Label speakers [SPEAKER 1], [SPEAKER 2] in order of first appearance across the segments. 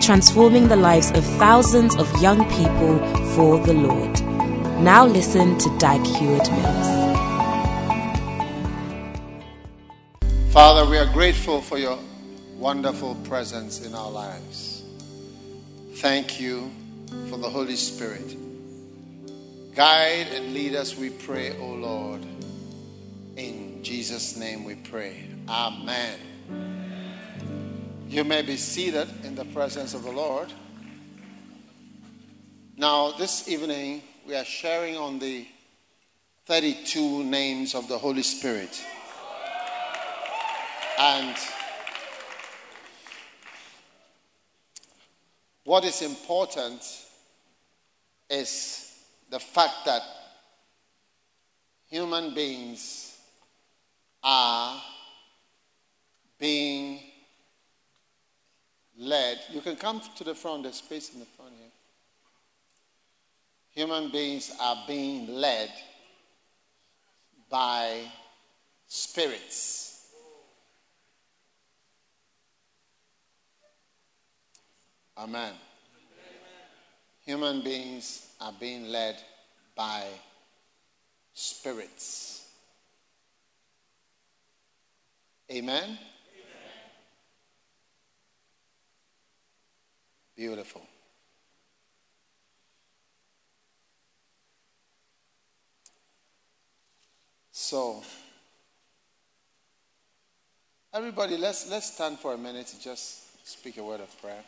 [SPEAKER 1] transforming the lives of thousands of young people for the Lord. Now listen to Dag Heward Mills.
[SPEAKER 2] Father, we are grateful for your wonderful presence in our lives. Thank you for the Holy Spirit. Guide and lead us, we pray, O Lord. In Jesus' name we pray. Amen. You may be seated in the presence of the Lord. Now, this evening, we are sharing on the 32 names of the Holy Spirit. And what is important is the fact that human beings are being led. You can come to the front, there's space in the front here. Human beings are being led by spirits. Amen. Human beings are being led by spirits. Amen. Beautiful. So, everybody, let's let's stand for a minute to just speak a word of prayer.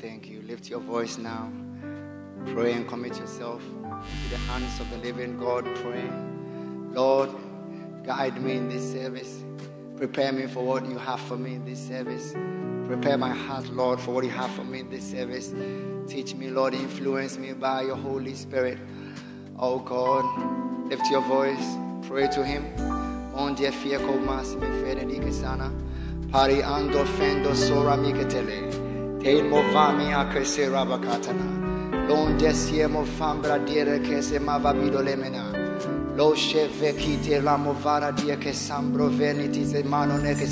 [SPEAKER 3] Thank you. Lift your voice now. Pray and commit yourself to the hands of the living God. Pray. Lord, guide me in this service. Prepare me for what you have for me in this service. Prepare my heart, Lord, for what you have for me in this service. Teach me, Lord, influence me by your Holy Spirit. Oh God, lift your voice. Pray to Him. On dia fieko mas me fede. Pari ando fendo sora mi. Teil mo fami a che se rabakatana. Lon desiemo fambra dire che se ma vabido lemena. Lo cheve kite la movara dia che sambro veniti se mano ne che.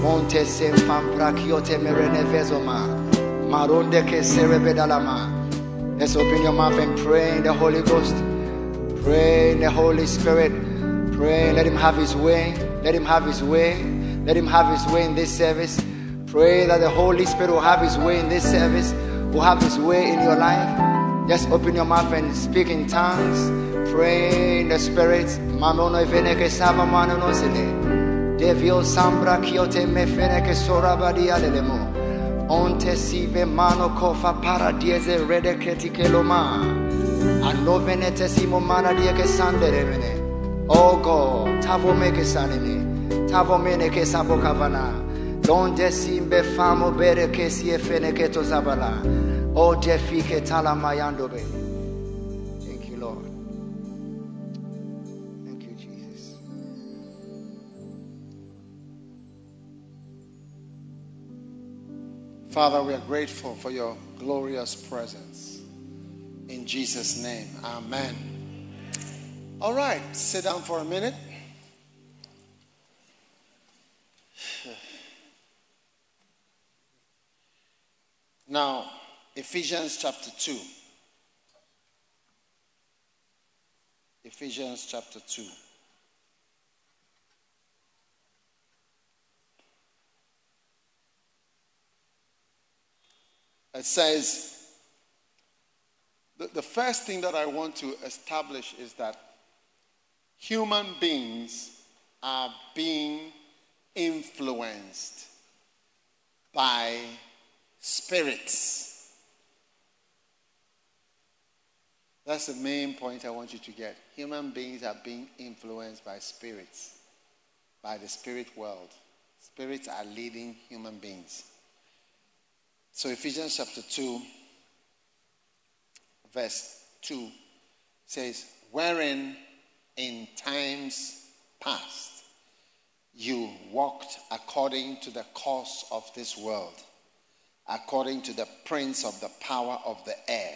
[SPEAKER 3] Monte se fambra kiote merene vezoma. Maronde che se rebedalama. Let's open your mouth and pray in the Holy Ghost. Pray in the Holy Spirit. Pray. Let Him have His way. Let Him have His way. Let Him have His way in this service. Pray that the Holy Spirit will have His way in this service, will have His way in your life. Just open your mouth and speak in tongues. Pray in the Spirit. Mano kofa paradiese rede simo mana. Oh God, tavo me che sanene. Tavo mene che sabo kavana. Donde simbe famo bere che si e fene che to zabala. O defi che tala mayando be. Thank you, Lord. Thank you, Jesus.
[SPEAKER 2] Father, we are grateful for your glorious presence. In Jesus' name, amen. All right, sit down for a minute. Now, Ephesians chapter 2. Ephesians chapter 2. It says, the, the first thing that I want to establish is that human beings are being influenced by spirits. That's the main point I want you to get. Human beings are being influenced by spirits, by the spirit world. Spirits are leading human beings. So, Ephesians chapter 2, verse 2 says, Wherein in times past you walked according to the course of this world, according to the prince of the power of the air,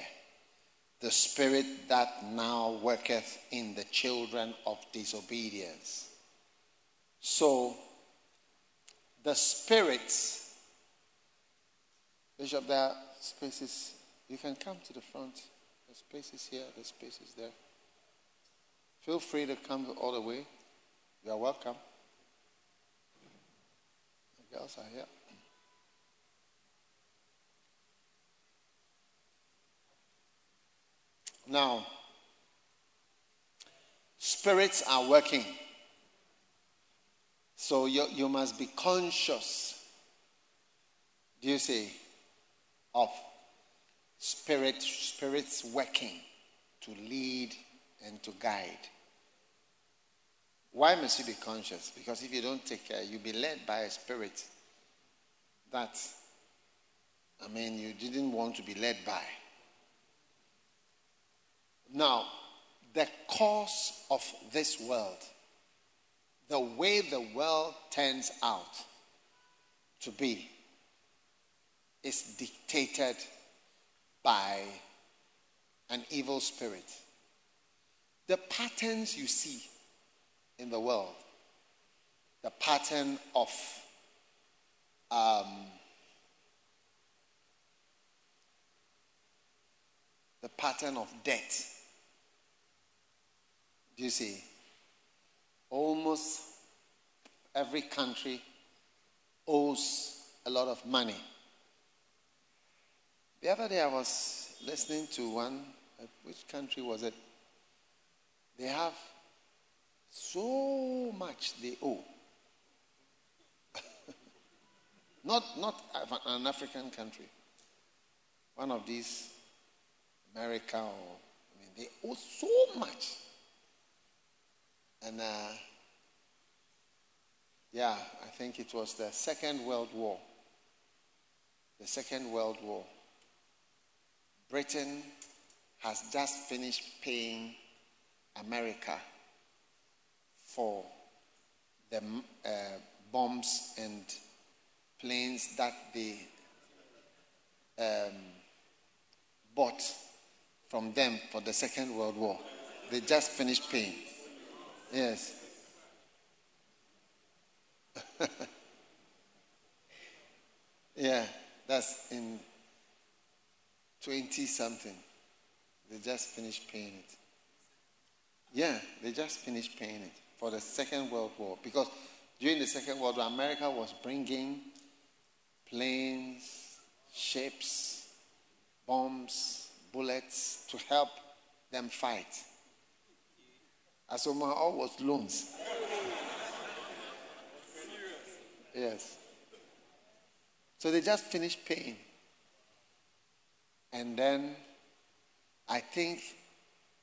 [SPEAKER 2] the spirit that now worketh in the children of disobedience. So, the spirits, Bishop, there are spaces. You can come to the front. The spaces here, the spaces there. Feel free to come all the way. You are welcome. The girls are here. Now, spirits are working. So you, you must be conscious, do you see, of spirit, spirits working to lead and to guide. Why must you be conscious? Because if you don't take care, you'll be led by a spirit that, I mean, you didn't want to be led by. Now, the course of this world, the way the world turns out to be, is dictated by an evil spirit. The patterns you see in the world. The pattern of um, the pattern of debt. Do you see? Almost every country owes a lot of money. The other day I was listening to one, uh, which country was it? They have so much they owe. not, not an African country. One of these, America, or, I mean, they owe so much. And, uh, yeah, I think it was the Second World War. The Second World War. Britain has just finished paying America for the uh, bombs and planes that they um, bought from them for the Second World War. They just finished paying. Yes. yeah, that's in 20 something. They just finished paying it. Yeah, they just finished paying it for the Second World War. Because during the Second World War, America was bringing planes, ships, bombs, bullets to help them fight. As all was loans. yes. So they just finished paying. And then I think,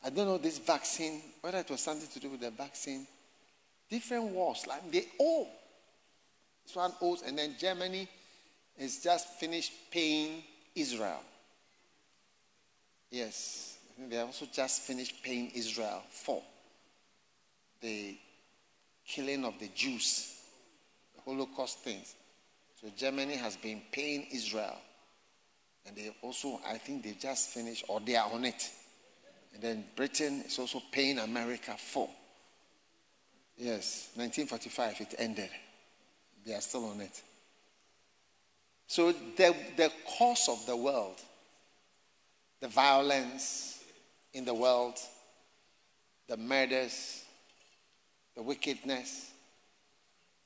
[SPEAKER 2] I don't know this vaccine, whether it was something to do with the vaccine different wars. Like they owe. This one owes, and then Germany has just finished paying Israel. Yes, they also just finished paying Israel for the killing of the Jews, the Holocaust things. So Germany has been paying Israel. And they also, I think they just finished, or they are on it. And then Britain is also paying America for. Yes, 1945 it ended. They are still on it. So the, the cause of the world, the violence in the world, the murders, the wickedness,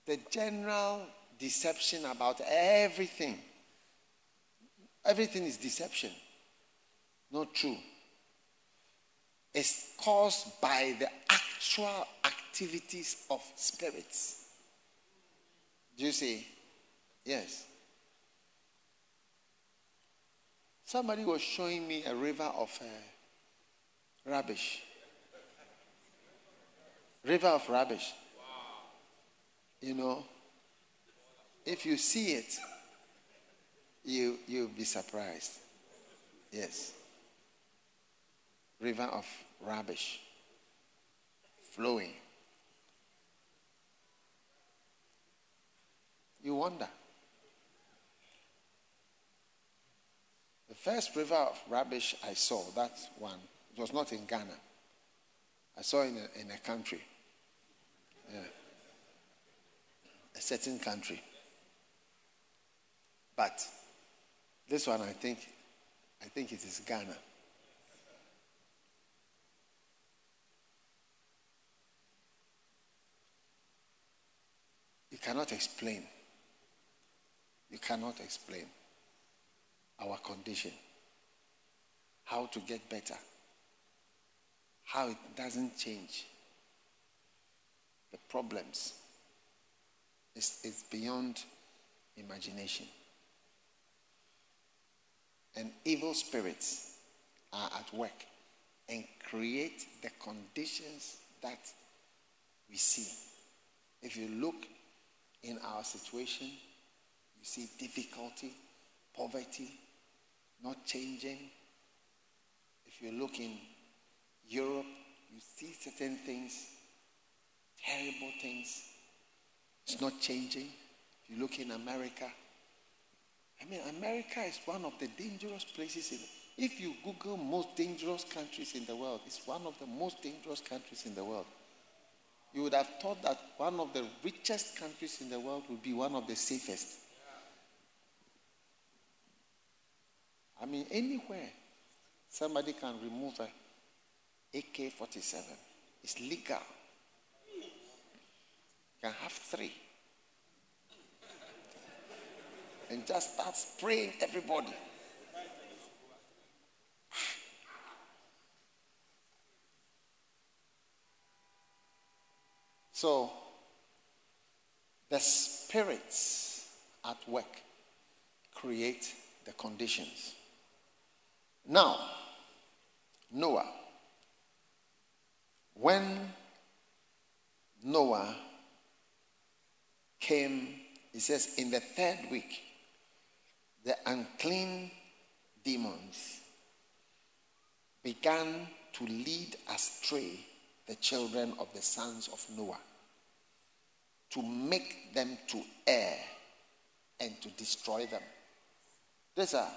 [SPEAKER 2] the general deception about everything. Everything is deception, not true. is caused by the actual activities of spirits. Do you see? Yes. Somebody was showing me a river of uh, rubbish. River of rubbish. You know, if you see it, you you'll be surprised. Yes. River of rubbish flowing. You wonder. The first river of rubbish I saw, that one, it was not in Ghana. I saw it in a, in a country. Yeah. A certain country. But this one I think I think it is Ghana. You cannot explain. You cannot explain our condition, how to get better, how it doesn't change. The problems is, is beyond imagination. And evil spirits are at work and create the conditions that we see. If you look in our situation, you see difficulty, poverty, not changing. If you look in Europe, you see certain things, terrible things. It's not changing. You look in America, I mean, America is one of the dangerous places. In, if you Google most dangerous countries in the world, it's one of the most dangerous countries in the world. You would have thought that one of the richest countries in the world would be one of the safest. I mean, anywhere somebody can remove a AK 47, it's legal. Can have three. And just start spraying everybody. So, the spirits at work create the conditions. Now, Noah. When Noah came, he says, in the third week, the unclean demons began to lead astray the children of the sons of Noah to make them to err and to destroy them. These are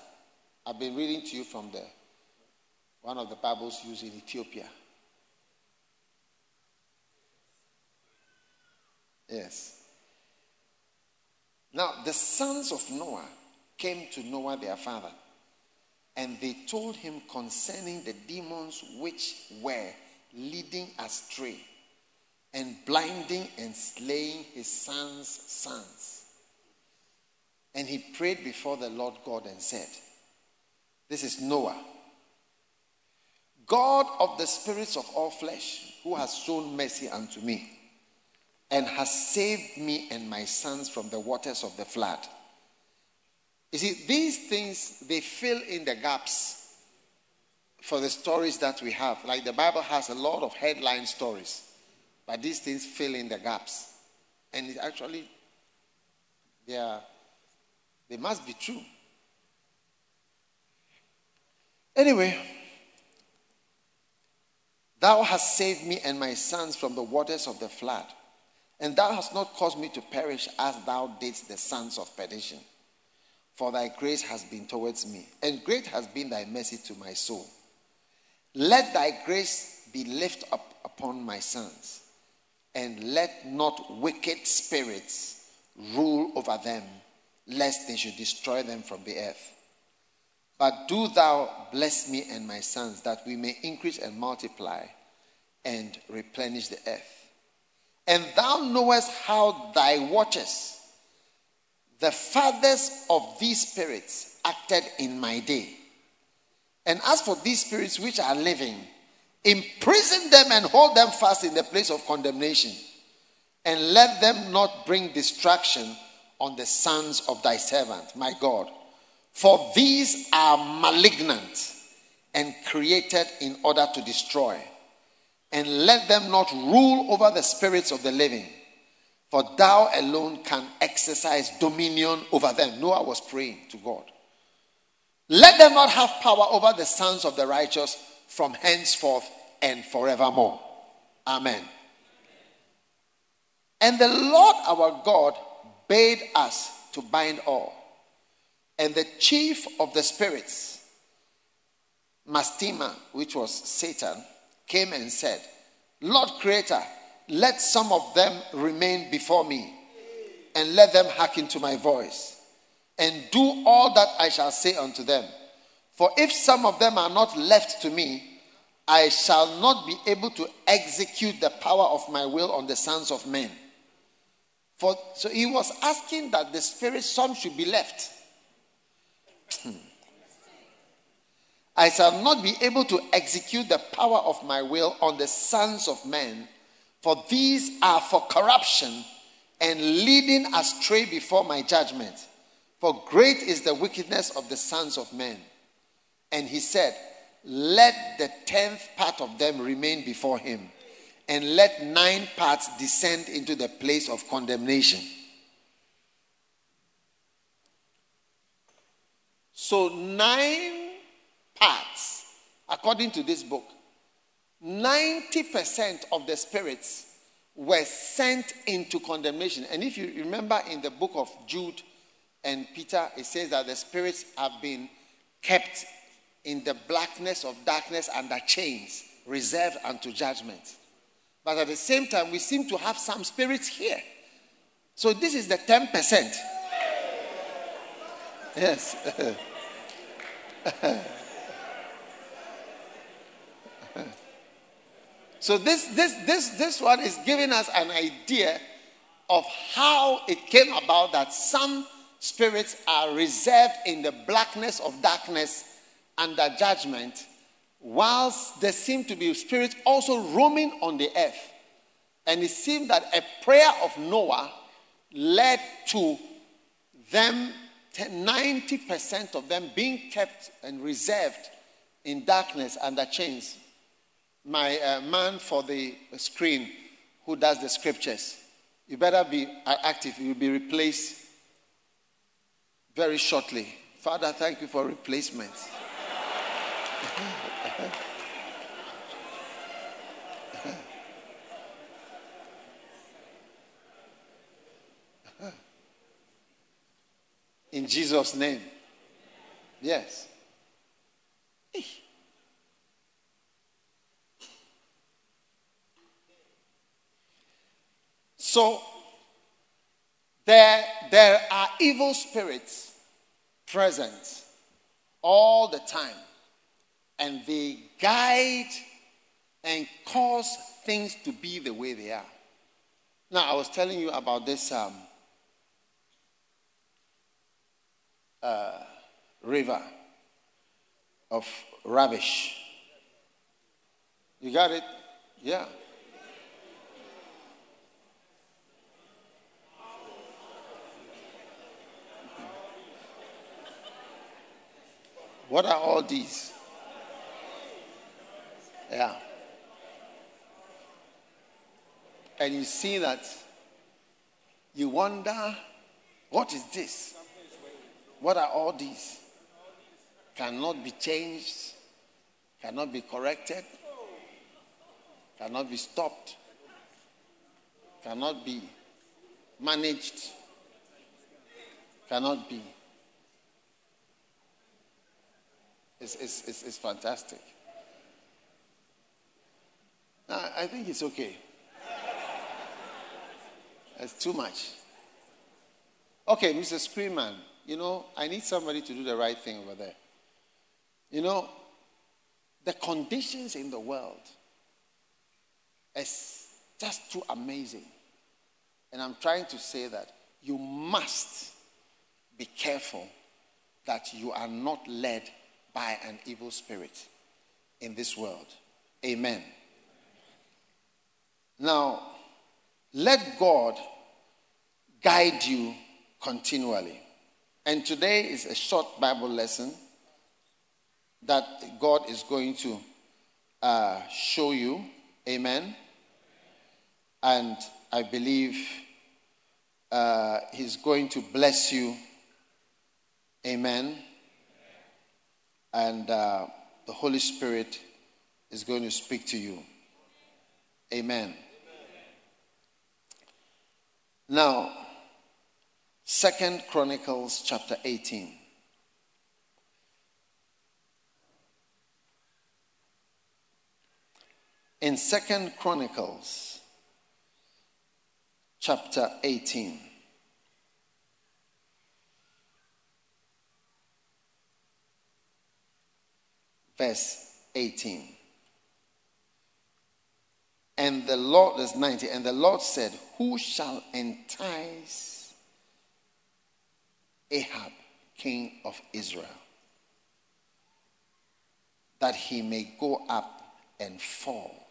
[SPEAKER 2] I've been reading to you from the one of the Bibles used in Ethiopia. Yes. Now, the sons of Noah came to Noah, their father, and they told him concerning the demons which were leading astray and blinding and slaying his sons' sons. And he prayed before the Lord God and said, this is Noah. God of the spirits of all flesh, who has shown mercy unto me, and has saved me and my sons from the waters of the flood. You see, these things, they fill in the gaps for the stories that we have. Like the Bible has a lot of headline stories, but these things fill in the gaps. And it actually, they, are, they must be true. Anyway, thou hast saved me and my sons from the waters of the flood, and thou hast not caused me to perish as thou didst the sons of perdition. For thy grace has been towards me, and great has been thy mercy to my soul. Let thy grace be lifted up upon my sons, and let not wicked spirits rule over them, lest they should destroy them from the earth. But do thou bless me and my sons, that we may increase and multiply and replenish the earth. And thou knowest how thy watchers, the fathers of these spirits, acted in my day. And as for these spirits which are living, Imprison them and hold them fast in the place of condemnation, and let them not bring destruction on the sons of thy servant, my God. For these are malignant and created in order to destroy. And let them not rule over the spirits of the living, for thou alone can exercise dominion over them. Noah was praying to God. Let them not have power over the sons of the righteous from henceforth and forevermore. Amen. And the Lord our God bade us to bind all. And the chief of the spirits, Mastema, which was Satan, came and said, Lord Creator, let some of them remain before me, and let them hearken to my voice, and do all that I shall say unto them. For if some of them are not left to me, I shall not be able to execute the power of my will on the sons of men. For so he was asking that the spirit some should be left. I shall not be able to execute the power of my will on the sons of men, for these are for corruption and leading astray before my judgment. For great is the wickedness of the sons of men. And he said, Let the tenth part of them remain before him and let nine parts descend into the place of condemnation. So, nine parts, according to this book, 90% of the spirits were sent into condemnation. And if you remember in the book of Jude and Peter, it says that the spirits have been kept in the blackness of darkness under chains, reserved unto judgment. But at the same time, we seem to have some spirits here. So this is the 10%. Yes. so this this this this one is giving us an idea of how it came about that some spirits are reserved in the blackness of darkness under judgment whilst there seem to be spirits also roaming on the earth. And it seemed that a prayer of Noah led to them, 90% of them being kept and reserved in darkness under chains. My uh, man for the screen who does the scriptures, you better be active. You'll be replaced very shortly. Father, thank you for replacement. In Jesus' name. Yes. So there, there are evil spirits present all the time and they guide and cause things to be the way they are. Now, I was telling you about this um, uh, river of rubbish. You got it? Yeah. What are all these? Yeah. And you see that, you wonder, what is this? What are all these? Cannot be changed, cannot be corrected, cannot be stopped, cannot be managed, cannot be. It's, it's, it's, it's fantastic. I think it's okay. It's too much. Okay, Mr. Screamman, you know, I need somebody to do the right thing over there. You know, the conditions in the world is just too amazing. And I'm trying to say that you must be careful that you are not led by an evil spirit in this world. Amen. Now, let God guide you continually. And today is a short Bible lesson that God is going to uh, show you. Amen. And I believe uh, He's going to bless you. Amen. And uh, the Holy Spirit is going to speak to you. Amen. Now, Second Chronicles chapter 18. In Second Chronicles chapter 18. Verse 18. And the Lord, is 90, and the Lord said, Who shall entice Ahab, king of Israel, that he may go up and fall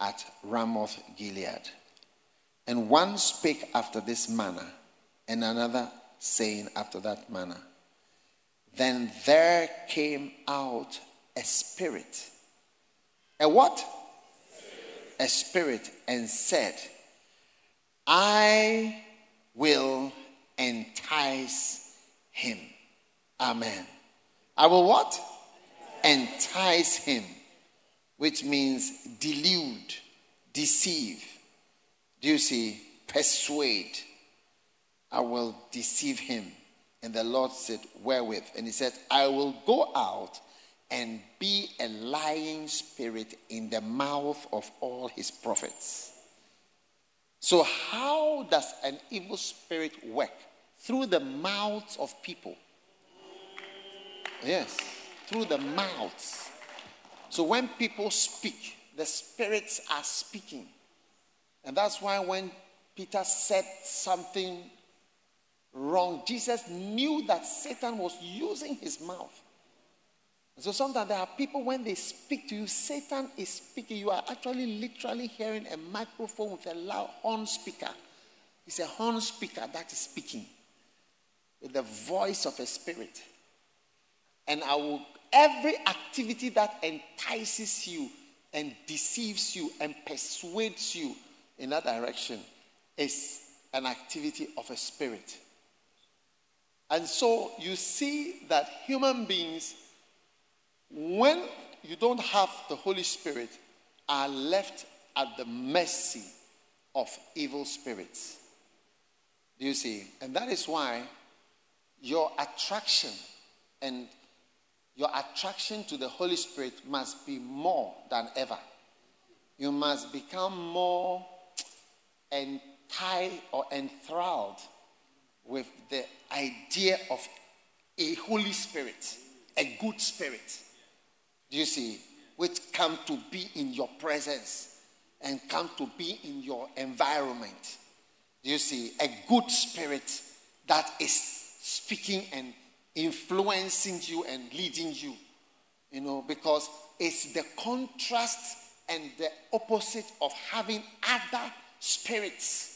[SPEAKER 2] at Ramoth Gilead? And one spake after this manner, and another saying after that manner. Then there came out a spirit a what? A spirit and said, I will entice him. Amen. I will what? Entice him, which means delude, deceive. Do you see? Persuade. I will deceive him. And the Lord said, Wherewith? And he said, I will go out and be a lying spirit in the mouth of all his prophets. So, how does an evil spirit work? Through the mouths of people. Yes, through the mouths. So, when people speak, the spirits are speaking. And that's why when Peter said something wrong, Jesus knew that Satan was using his mouth so sometimes there are people, when they speak to you, Satan is speaking. You are actually literally hearing a microphone with a loud horn speaker. It's a horn speaker that is speaking with the voice of a spirit. And I will, every activity that entices you and deceives you and persuades you in that direction is an activity of a spirit. And so you see that human beings when you don't have the Holy Spirit, are left at the mercy of evil spirits. Do you see? And that is why your attraction and your attraction to the Holy Spirit must be more than ever. You must become more enticed or enthralled with the idea of a Holy Spirit, a good spirit. Do you see? Which come to be in your presence and come to be in your environment. Do you see? A good spirit that is speaking and influencing you and leading you. You know, because it's the contrast and the opposite of having other spirits.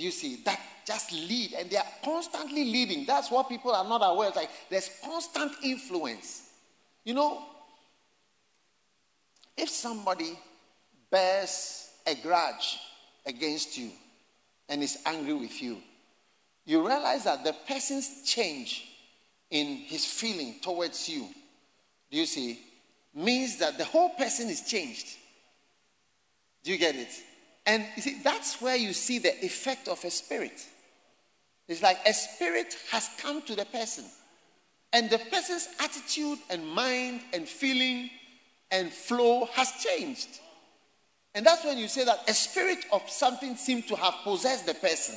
[SPEAKER 2] Do you see? That just lead and they are constantly leading. That's what people are not aware of. Like there's constant influence. You know, if somebody bears a grudge against you and is angry with you, you realize that the person's change in his feeling towards you, do you see, means that the whole person is changed. Do you get it? And you see, that's where you see the effect of a spirit. It's like a spirit has come to the person, and the person's attitude and mind and feeling and flow has changed. And that's when you say that a spirit of something seemed to have possessed the person.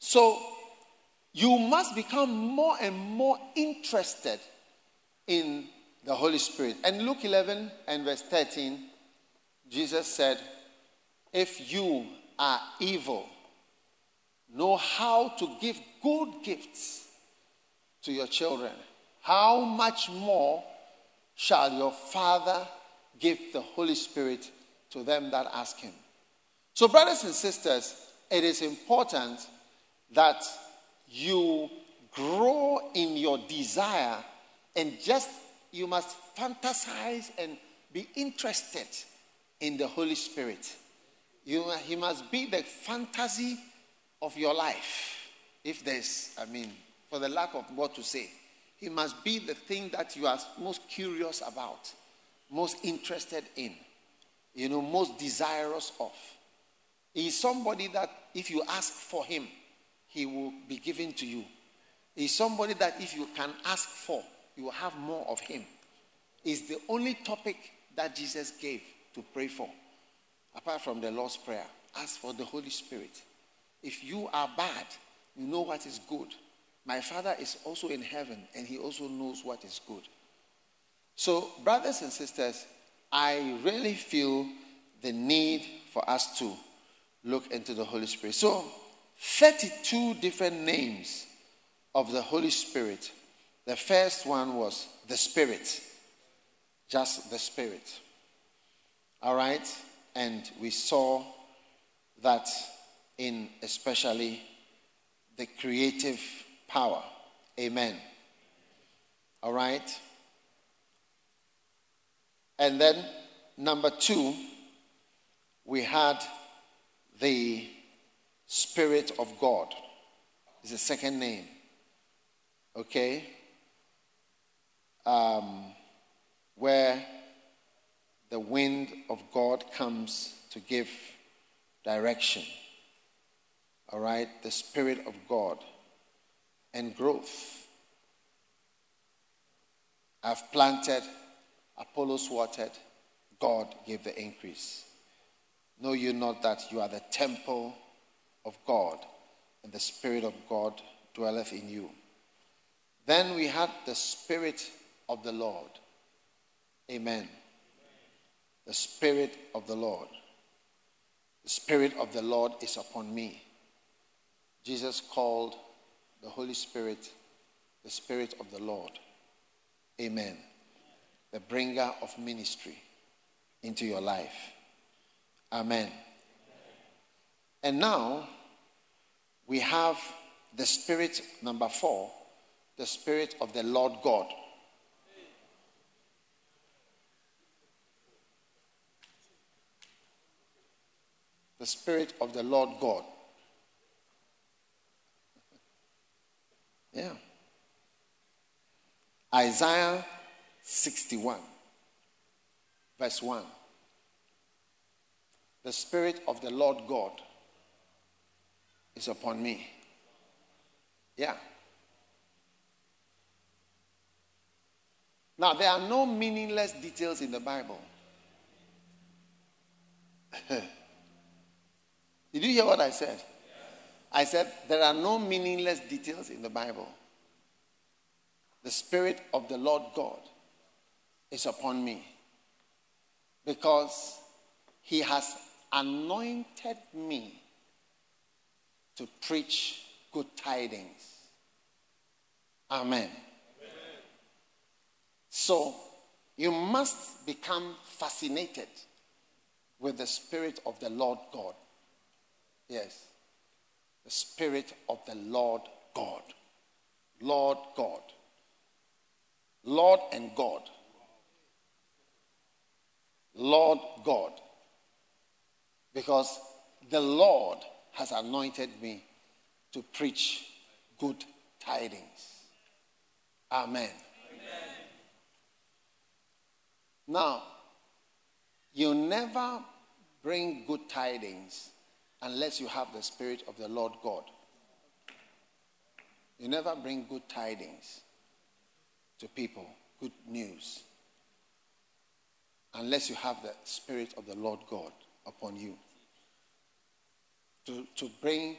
[SPEAKER 2] So you must become more and more interested in the Holy Spirit. And Luke 11 and verse 13, Jesus said, If you are evil, know how to give good gifts to your children. How much more shall your Father give the Holy Spirit to them that ask him. So, brothers and sisters, it is important that you grow in your desire and just you must fantasize and be interested in the Holy Spirit. You, he must be the fantasy of your life. If there's, I mean, for the lack of what to say, he must be the thing that you are most curious about, most interested in, you know, most desirous of. He is somebody that if you ask for him, he will be given to you. He is somebody that if you can ask for, you will have more of him. Is the only topic that Jesus gave to pray for, apart from the Lord's Prayer. Ask for the Holy Spirit. If you are bad, you know what is good. My Father is also in heaven, and He also knows what is good. So, brothers and sisters, I really feel the need for us to look into the Holy Spirit. So, 32 different names of the Holy Spirit. The first one was the Spirit, just the Spirit. All right? And we saw that in especially the creative power. Amen. All right? And then, number two, we had the Spirit of God. Is the second name. Okay? Um, where the wind of God comes to give direction. All right? The Spirit of God and growth. I've planted, Apollos watered, God gave the increase. Know you not that you are the temple of God, and the Spirit of God dwelleth in you. Then we had the Spirit of the Lord. Amen. The Spirit of the Lord. The Spirit of the Lord is upon me. Jesus called the Holy Spirit the Spirit of the Lord. Amen. The bringer of ministry into your life. Amen. And now we have the Spirit, number four, the Spirit of the Lord God. The Spirit of the Lord God. Yeah. Isaiah 61, verse 1. The Spirit of the Lord God is upon me. Yeah. Now, there are no meaningless details in the Bible. Did you hear what I said? I said, there are no meaningless details in the Bible. The Spirit of the Lord God is upon me because He has anointed me to preach good tidings. Amen. Amen. So, you must become fascinated with the Spirit of the Lord God. Yes the Spirit of the Lord God. Lord God. Lord and God. Lord God. Because the Lord has anointed me to preach good tidings. Amen. Amen. Now, you never bring good tidings unless you have the Spirit of the Lord God. You never bring good tidings to people, good news, unless you have the Spirit of the Lord God upon you. To, to bring,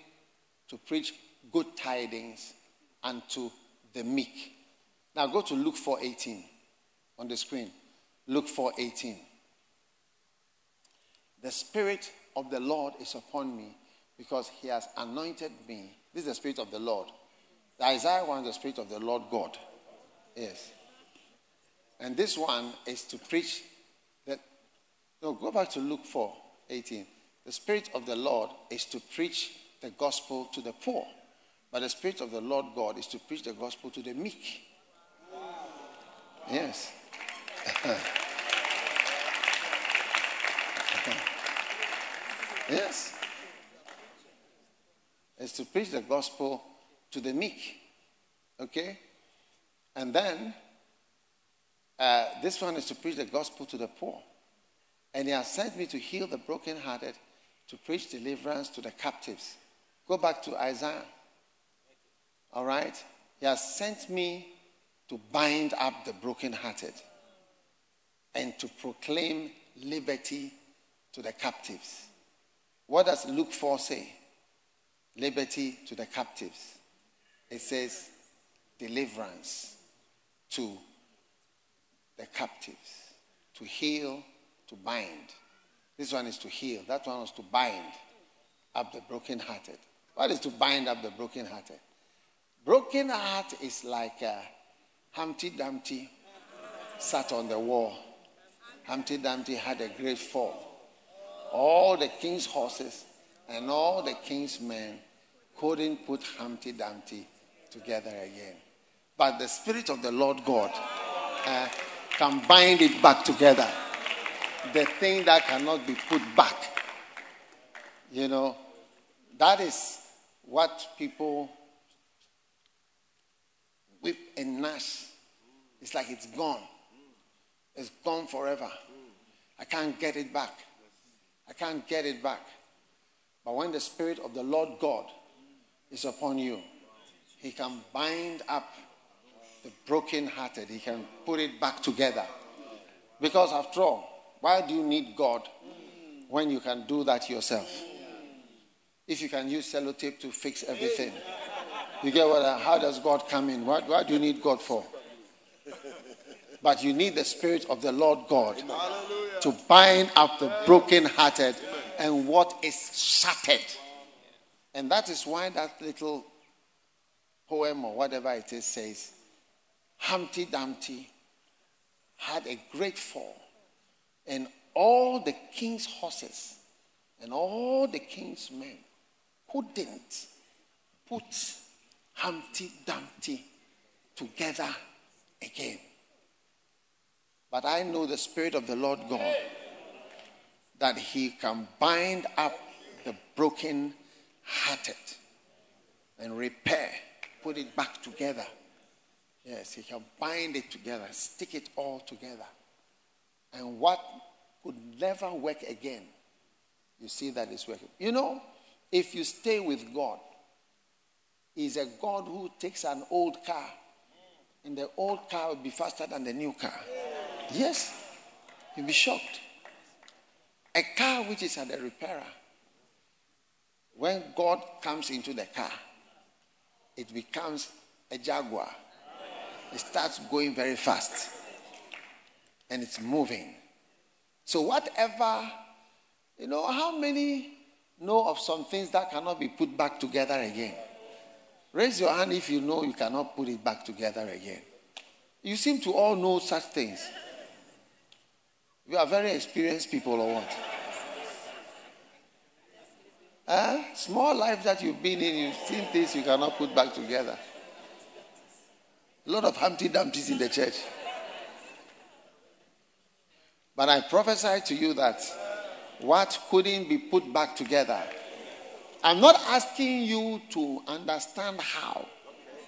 [SPEAKER 2] to preach good tidings unto the meek. Now go to Luke 4:18 on the screen. Luke 4:18. The Spirit of the Lord is upon me because he has anointed me. This is the Spirit of the Lord. The Isaiah one is the Spirit of the Lord God. Yes. And this one is to preach that. No, go back to Luke 4 18. The Spirit of the Lord is to preach the gospel to the poor, but the Spirit of the Lord God is to preach the gospel to the meek. Yes. yes. It's to preach the gospel to the meek. Okay? And then, uh, this one is to preach the gospel to the poor. And he has sent me to heal the brokenhearted, to preach deliverance to the captives. Go back to Isaiah. All right? He has sent me to bind up the brokenhearted and to proclaim liberty to the captives. What does Luke 4 say? Liberty to the captives. It says deliverance to the captives, to heal, to bind. This one is to heal. That one was to bind up the brokenhearted. What is to bind up the brokenhearted? Broken heart is like a Humpty Dumpty sat on the wall. Humpty Dumpty had a great fall. All the king's horses and all the king's men couldn't put Humpty Dumpty together again. But the Spirit of the Lord God uh, can bind it back together. The thing that cannot be put back. You know, that is what people whip and gnash. It's like it's gone. It's gone forever. I can't get it back. I can't get it back. But when the Spirit of the Lord God is upon you, He can bind up the brokenhearted, He can put it back together. Because after all, why do you need God when you can do that yourself? If you can use sellotape to fix everything. You get what? How does God come in? What, what do you need God for? But you need the Spirit of the Lord God to bind up the brokenhearted and what is shattered. And that is why that little poem or whatever it is says Humpty Dumpty had a great fall, and all the king's horses and all the king's men couldn't put Humpty Dumpty together again. But I know the Spirit of the Lord God that He can bind up the broken hearted and repair, put it back together. Yes, He can bind it together, stick it all together. And what could never work again, you see that it's working. You know, if you stay with God, He's a God who takes an old car, and the old car will be faster than the new car. Yes, you'll be shocked. A car which is at the repairer, when God comes into the car, it becomes a Jaguar. It starts going very fast and it's moving. So, whatever, you know, how many know of some things that cannot be put back together again? Raise your hand if you know you cannot put it back together again. You seem to all know such things. You are very experienced people, or what? Huh? Small life that you've been in, you've seen things you cannot put back together. A lot of Humpty Dumptys in the church. But I prophesy to you that what couldn't be put back together. I'm not asking you to understand how,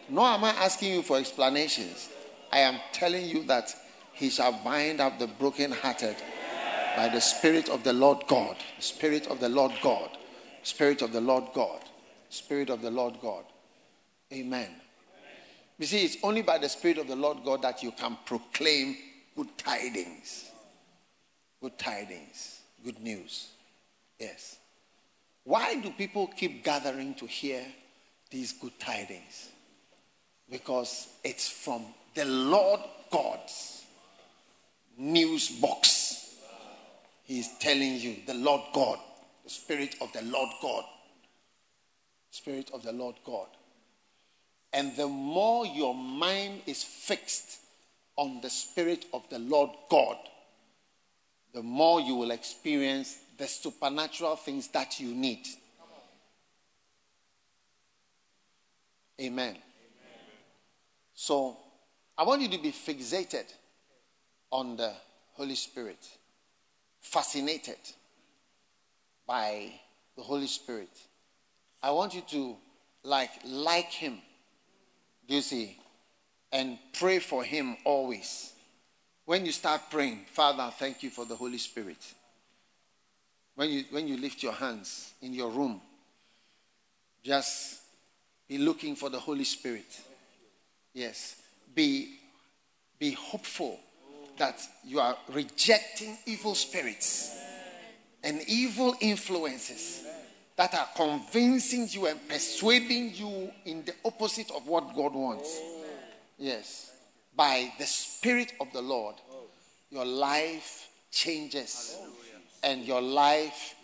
[SPEAKER 2] nor am I asking you for explanations. I am telling you that he shall bind up the brokenhearted by the Spirit of the Lord God. Spirit of the Lord God. Spirit of the Lord God. Spirit of the Lord God. Amen. You see, it's only by the Spirit of the Lord God that you can proclaim good tidings. Good tidings. Good news. Yes. Why do people keep gathering to hear these good tidings? Because it's from the Lord God's news box. He is telling you, the Lord God, the Spirit of the Lord God. Spirit of the Lord God. And the more your mind is fixed on the Spirit of the Lord God, the more you will experience the supernatural things that you need. Amen. Amen. So, I want you to be fixated on the Holy Spirit, fascinated by the Holy Spirit. I want you to like like him. Do you see? And pray for him always. When you start praying, Father, thank you for the Holy Spirit. When you when you lift your hands in your room, just be looking for the Holy Spirit. Yes. Be be hopeful that you are rejecting evil spirits and evil influences that are convincing you and persuading you in the opposite of what God wants. Yes. By the Spirit of the Lord, your life changes and your life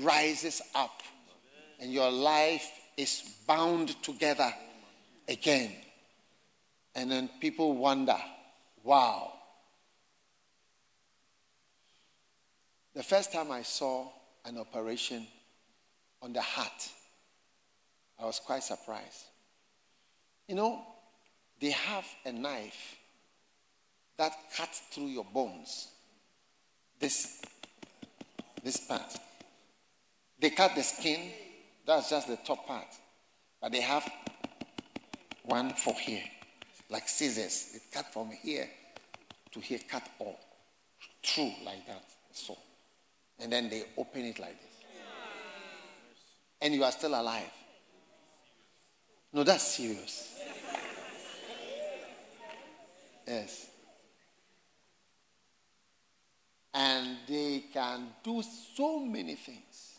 [SPEAKER 2] rises up and your life is bound together again. And then people wonder, wow. First time I saw an operation on the heart, I was quite surprised. You know, they have a knife that cuts through your bones. This, this part. They cut the skin, that's just the top part. But they have one for here, like scissors. It cut from here to here, cut all through like that. So. And then they open it like this and you are still alive. No, that's serious. Yes. And they can do so many things.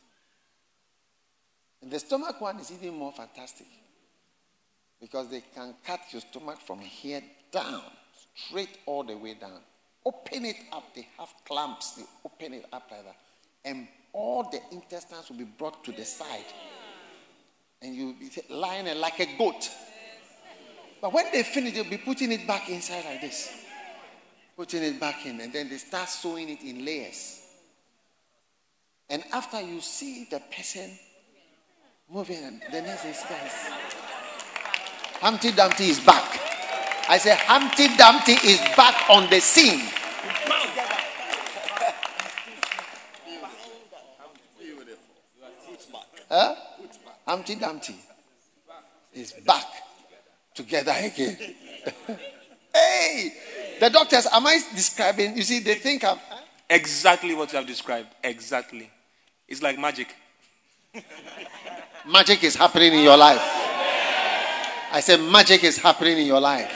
[SPEAKER 2] And the stomach one is even more fantastic because they can cut your stomach from here down, straight all the way down. Open it up. They have clamps. They open it up like that. And all the intestines will be brought to the side. And you'll be lying like a goat. But when they finish, they'll be putting it back inside like this. Putting it back in. And then they start sewing it in layers. And after you see the person moving, the next guys. Humpty Dumpty is back. I say Humpty Dumpty is back on the scene. Huh? Humpty Dumpty is back together again. hey, the doctors, am I describing? You see, they think I'm.
[SPEAKER 4] Exactly what you have described. Exactly. It's like magic.
[SPEAKER 2] magic is happening in your life. I said, magic is happening in your life.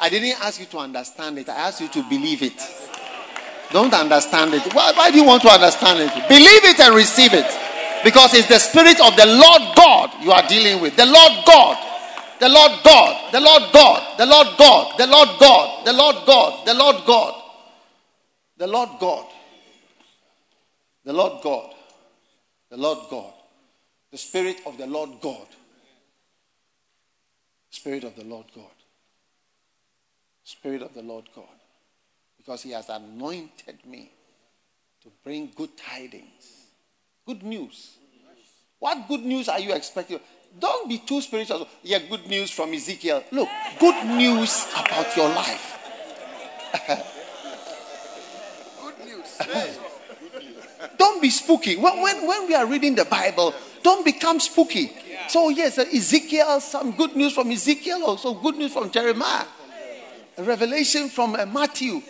[SPEAKER 2] I didn't ask you to understand it, I asked you to believe it. Don't understand it. Why, why do you want to understand it? Believe it and receive it. Because it's the Spirit of the Lord God you are dealing with. The Lord God. The Lord God. The Lord God. The Lord God. The Lord God. The Lord God. The Lord God. The Lord God. The Lord God. The Lord God. The Spirit of the Lord God. Spirit of the Lord God. Spirit of the Lord God. Because He has anointed me to bring good tidings Good news. What good news are you expecting? Don't be too spiritual. Yeah, good news from Ezekiel. Look, good news about your life. good news. don't be spooky. When, when, when we are reading the Bible, don't become spooky. So, yes, Ezekiel, some good news from Ezekiel, also good news from Jeremiah, a revelation from uh, Matthew.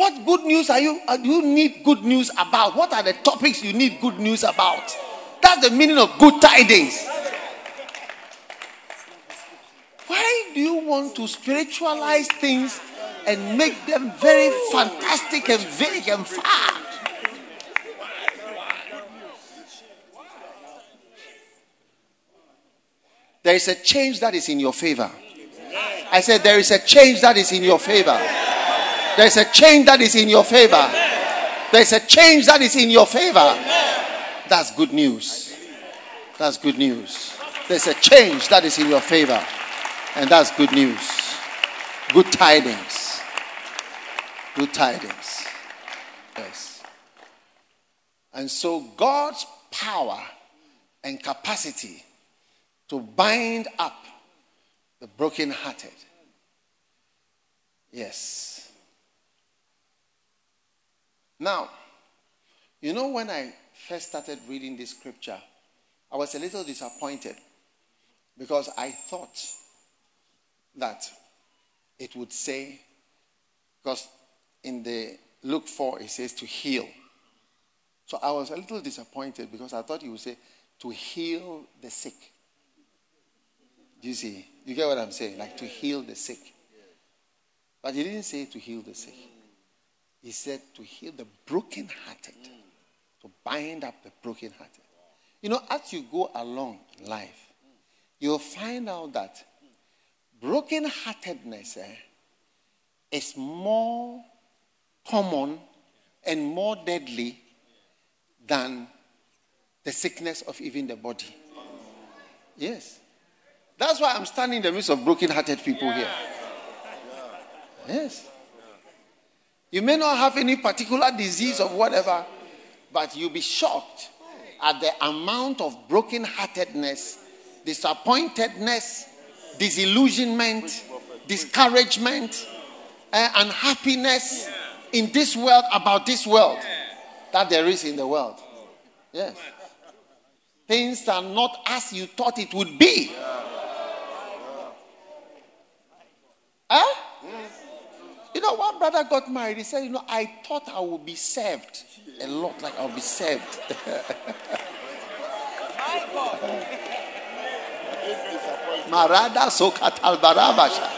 [SPEAKER 2] What good news are you, uh, do you need good news about? What are the topics you need good news about? That's the meaning of good tidings. Why do you want to spiritualize things and make them very fantastic and vague and far? There is a change that is in your favor. I said, There is a change that is in your favor. There's a change that is in your favor. There's a change that is in your favor. That's good news. That's good news. There's a change that is in your favor. And that's good news. Good tidings. Good tidings. Yes. And so God's power and capacity to bind up the brokenhearted. Yes. Now, you know, when I first started reading this scripture, I was a little disappointed because I thought that it would say, because in the Luke 4 it says to heal. So I was a little disappointed because I thought he would say to heal the sick. Do you see? You get what I'm saying? Like to heal the sick. But he didn't say to heal the sick. He said to heal the brokenhearted, to bind up the brokenhearted. You know, as you go along in life, you'll find out that brokenheartedness eh, is more common and more deadly than the sickness of even the body. Yes. That's why I'm standing in the midst of broken-hearted people here. Yes. You may not have any particular disease or whatever, but you'll be shocked at the amount of broken-heartedness, disappointedness, disillusionment, discouragement, uh, unhappiness in this world about this world that there is in the world. Yes. Things are not as you thought it would be. Huh? You know, one brother got married. He said, You know, I thought I would be served a lot, like I'll be served. Marada Sokatal Barabasha.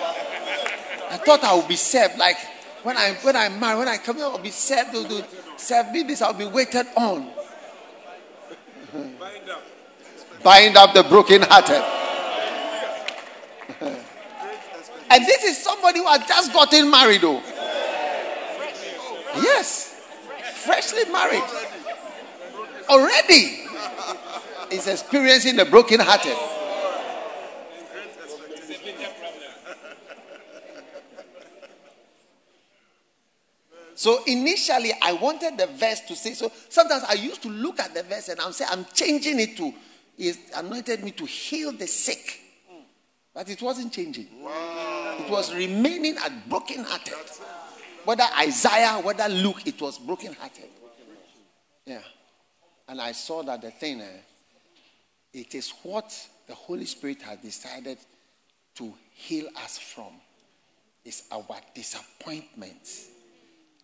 [SPEAKER 2] I thought I would be served. Like when I when I marry, when I come here, I'll be served. To do, serve me this, I'll be waited on. Bind up. Bind up the brokenhearted. And this is somebody who has just gotten married, though. Yes. Freshly married. Already. Is experiencing the broken-hearted. So initially, I wanted the verse to say, so sometimes I used to look at the verse and I'm saying, I'm changing it to, He anointed me to heal the sick. But it wasn't changing. Wow. It was remaining at broken hearted. Whether Isaiah, whether Luke, it was broken hearted. Yeah. And I saw that the thing, uh, it is what the Holy Spirit has decided to heal us from is our disappointments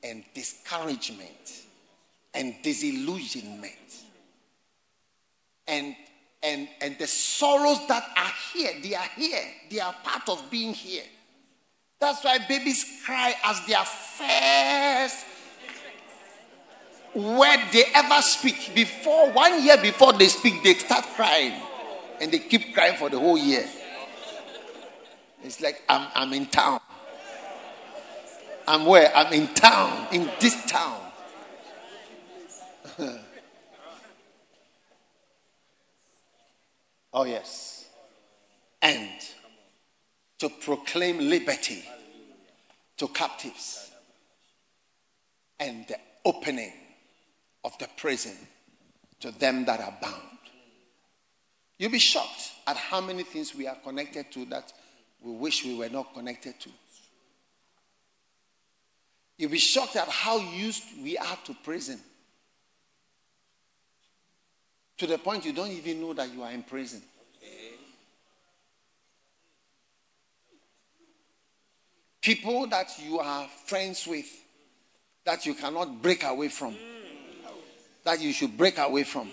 [SPEAKER 2] and discouragement and disillusionment and and and the sorrows that are here they are here they are part of being here. That's why babies cry as their first word they ever speak. Before one year before they speak they start crying. And they keep crying for the whole year. It's like i'm, I'm in town. I'm where? I'm in town, in this town. oh, yes. And to proclaim liberty to captives and the opening of the prison to them that are bound. You'll be shocked at how many things we are connected to that we wish we were not connected to. You'll be shocked at how used we are to prison. To the point you don't even know that you are in prison. People that you are friends with, that you cannot break away from, that you should break away from.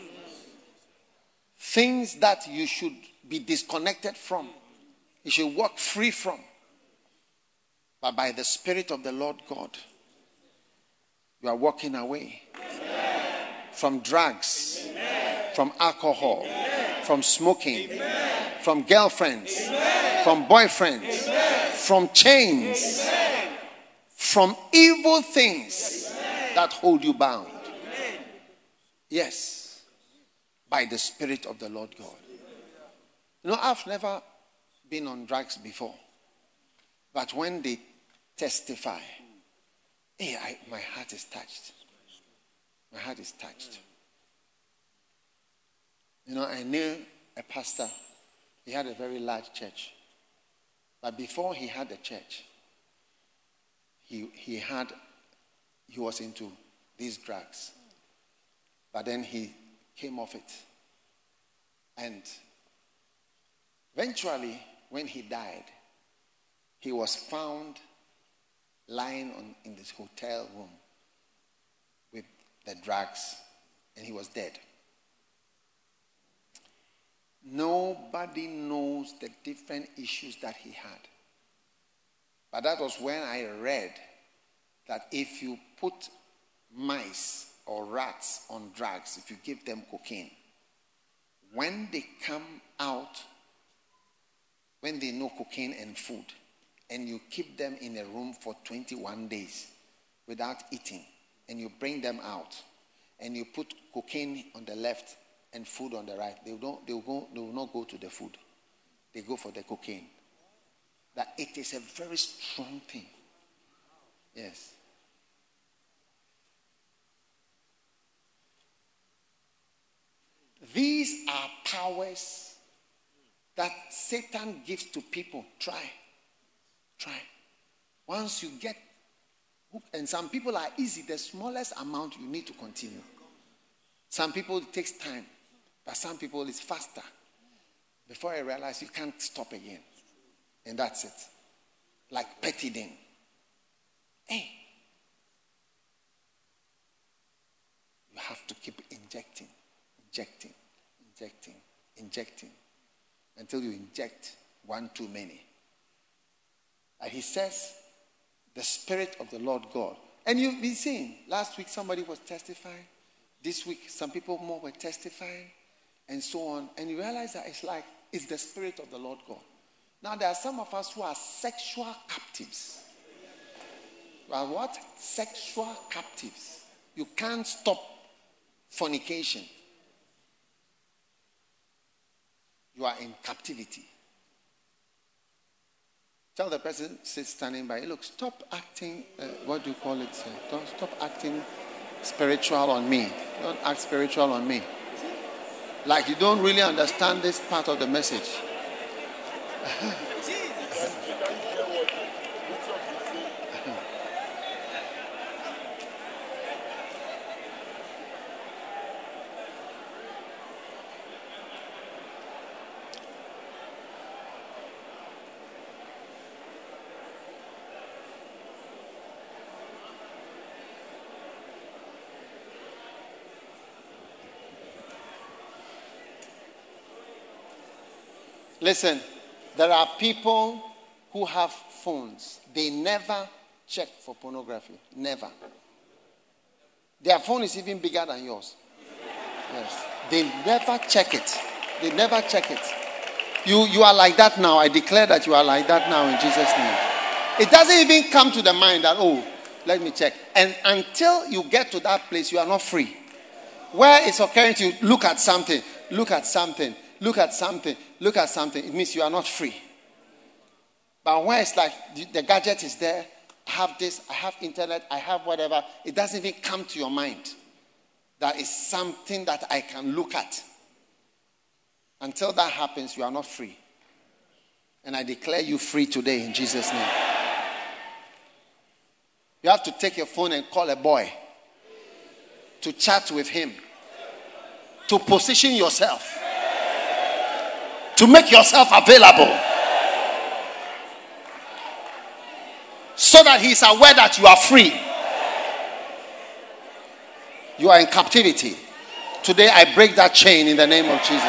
[SPEAKER 2] Things that you should be disconnected from, you should walk free from. But by the Spirit of the Lord God, you are walking away Amen. from drugs, Amen. From alcohol, Amen. from smoking, from girlfriends, from boyfriends, from chains, from evil things that hold you bound. Yes, by the Spirit of the Lord God. You know, I've never been on drugs before. But when they testify, hey, I, my heart is touched. My heart is touched. You know, I knew a pastor. He had a very large church. But before he had a church, he, he had he was into these drugs. But then he came off it. And eventually, when he died, he was found lying on, in this hotel room with the drugs, and he was dead. Nobody knows the different issues that he had. But that was when I read that if you put mice or rats on drugs, if you give them cocaine, when they come out, when they know cocaine and food, and you keep them in a room for 21 days without eating, and you bring them out, and you put cocaine on the left and food on the right, they, don't, they, will go, they will not go to the food. They go for the cocaine. That it is a very strong thing. Yes. These are powers that Satan gives to people. Try. Try. Once you get and some people are easy, the smallest amount you need to continue. Some people it takes time, but some people it's faster. Before I realize you can't stop again. And that's it. Like pethidine. Hey. You have to keep injecting injecting, injecting, injecting until you inject one too many. And he says, the Spirit of the Lord God. And you've been seeing, last week somebody was testifying. This week, some people more were testifying, and so on. And you realize that it's like, it's the Spirit of the Lord God. Now, there are some of us who are sexual captives. You are what? Sexual captives. You can't stop fornication. you are in captivity. Tell the person sits standing by, look, stop acting, uh, what do you call it? Sir? Don't stop acting spiritual on me. Don't act spiritual on me. Like you don't really understand this part of the message. Listen, there are people who have phones. They never check for pornography. Never. Their phone is even bigger than yours. Yes. They never check it. They never check it. You, you are like that now. I declare that you are like that now in Jesus' name. It doesn't even come to the mind that, oh, let me check. And until you get to that place, you are not free. Where it's occurring to you, look at something, look at something, look at something, look at something, it means you are not free. But when it's like the, gadget is there, I have this, I have internet, I have whatever, it doesn't even come to your mind. That is something that I can look at. Until that happens, you are not free. And I declare you free today in Jesus' name. You have to take your phone and call a boy to chat with him, to position yourself to make yourself available so that he's aware that you are free. You are in captivity. Today I break that chain in the name of Jesus.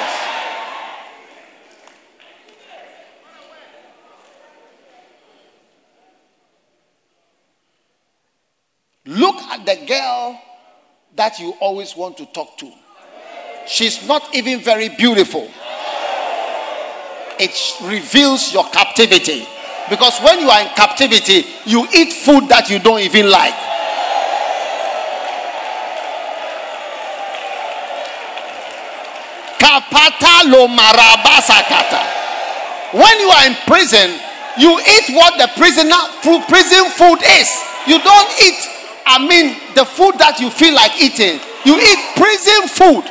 [SPEAKER 2] Look at the girl that you always want to talk to. She's not even very beautiful it reveals your captivity. Because when you are in captivity, you eat food that you don't even like. When you are in prison, You eat what the prisoner prison food is. You don't eat, I mean, the food that you feel like eating. You eat prison food.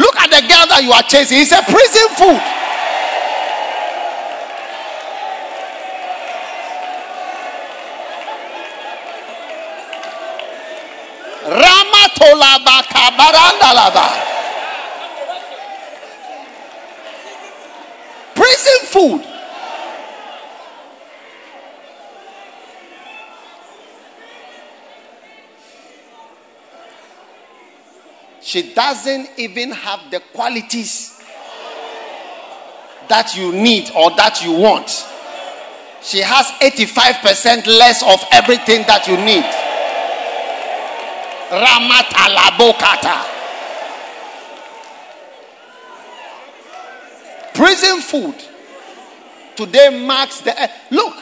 [SPEAKER 2] Look at the girl that you are chasing. It's a prison food. Prison food. She doesn't even have the qualities that you need or that you want. She has 85% less of everything that you need. Ramatalabokata. Prison food today marks the end. Look,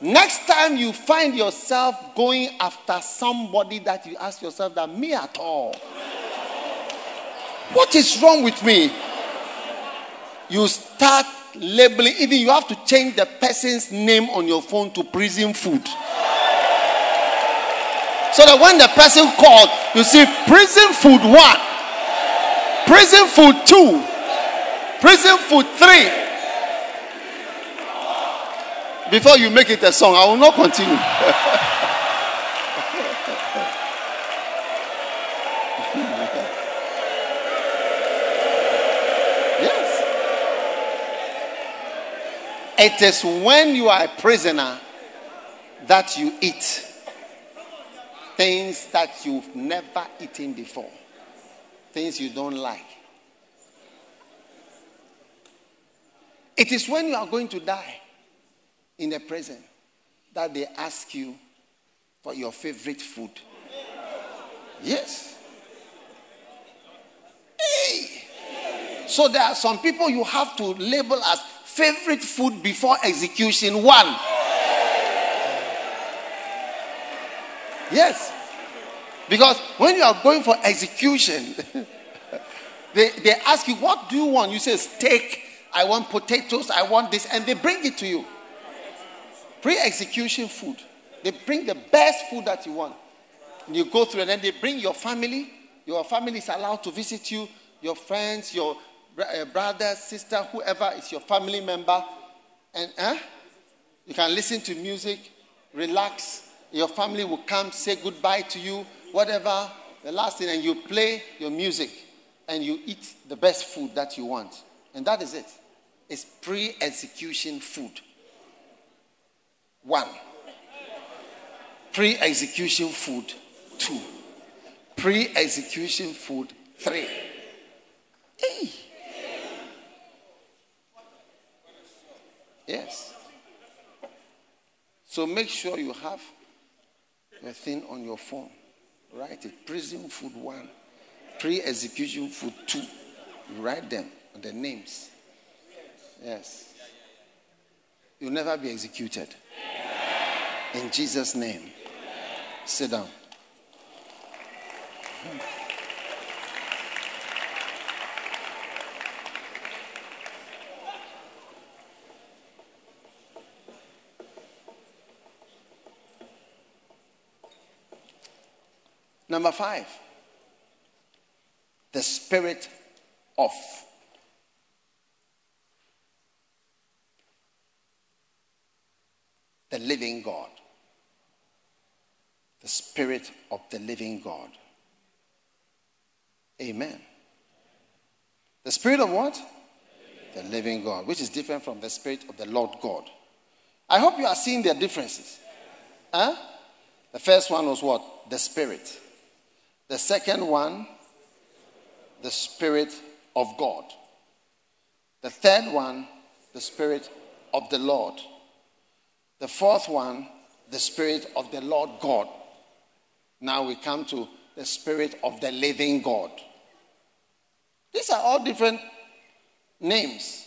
[SPEAKER 2] next time you find yourself going after somebody that you ask yourself that me at all. What is wrong with me? You start labeling, even you have to change the person's name on your phone to prison food. So that when the person called, you see prison food one, prison food two, prison food three. Before you make it a song, I will not continue. yes. It is when you are a prisoner that you eat things that you've never eaten before, things you don't like. It is when you are going to die in the present that they ask you for your favorite food. Yes. Hey. So there are some people you have to label as favorite food before execution. One. Yes. Because when you are going for execution, they, they ask you, What do you want? You say, Steak, I want potatoes, I want this, and they bring it to you. Pre execution food. They bring the best food that you want. And you go through, and then they bring your family. Your family is allowed to visit you, your friends, your uh, brother, sister, whoever is your family member. And eh? you can listen to music, relax, your family will come say goodbye to you, whatever, the last thing, and you play your music and you eat the best food that you want. And that is it. It's pre execution food. One. Pre execution food. Two. Pre execution food. Three. Hey. Yes. So make sure you have a thing on your phone. Write it. Prison food one, pre execution food two. Write them, the names. Yes. You'll never be executed. In Jesus' name. Sit down. Number five, the spirit of the living God. The spirit of the living God. Amen. The spirit of what? The living God, which is different from the spirit of the Lord God. I hope you are seeing their differences. Huh? The first one was what? The spirit. The second one, the Spirit of God. The third one, the Spirit of the Lord. The fourth one, the Spirit of the Lord God. Now we come to the Spirit of the living God. These are all different names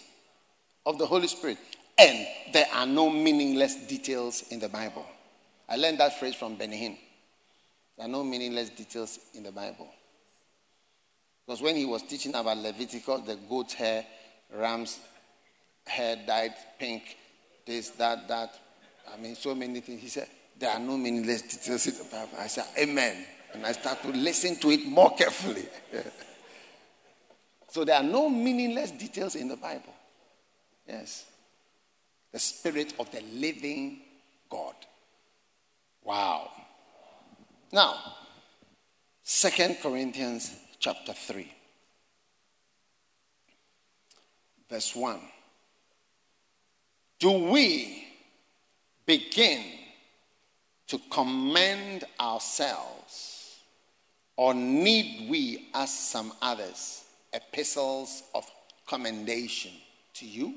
[SPEAKER 2] of the Holy Spirit. And there are no meaningless details in the Bible. I learned that phrase from Benny Hinn. There are no meaningless details in the Bible. Because when he was teaching about Leviticus, the goat hair, ram's hair dyed pink, this, that, that. I mean, so many things. He said, There are no meaningless details in the Bible. I said, Amen. And I start to listen to it more carefully. so there are no meaningless details in the Bible. Yes. The Spirit of the living God. Wow. Now, Second Corinthians chapter 3, verse 1. Do we begin to commend ourselves, or need we, as some others, epistles of commendation to you,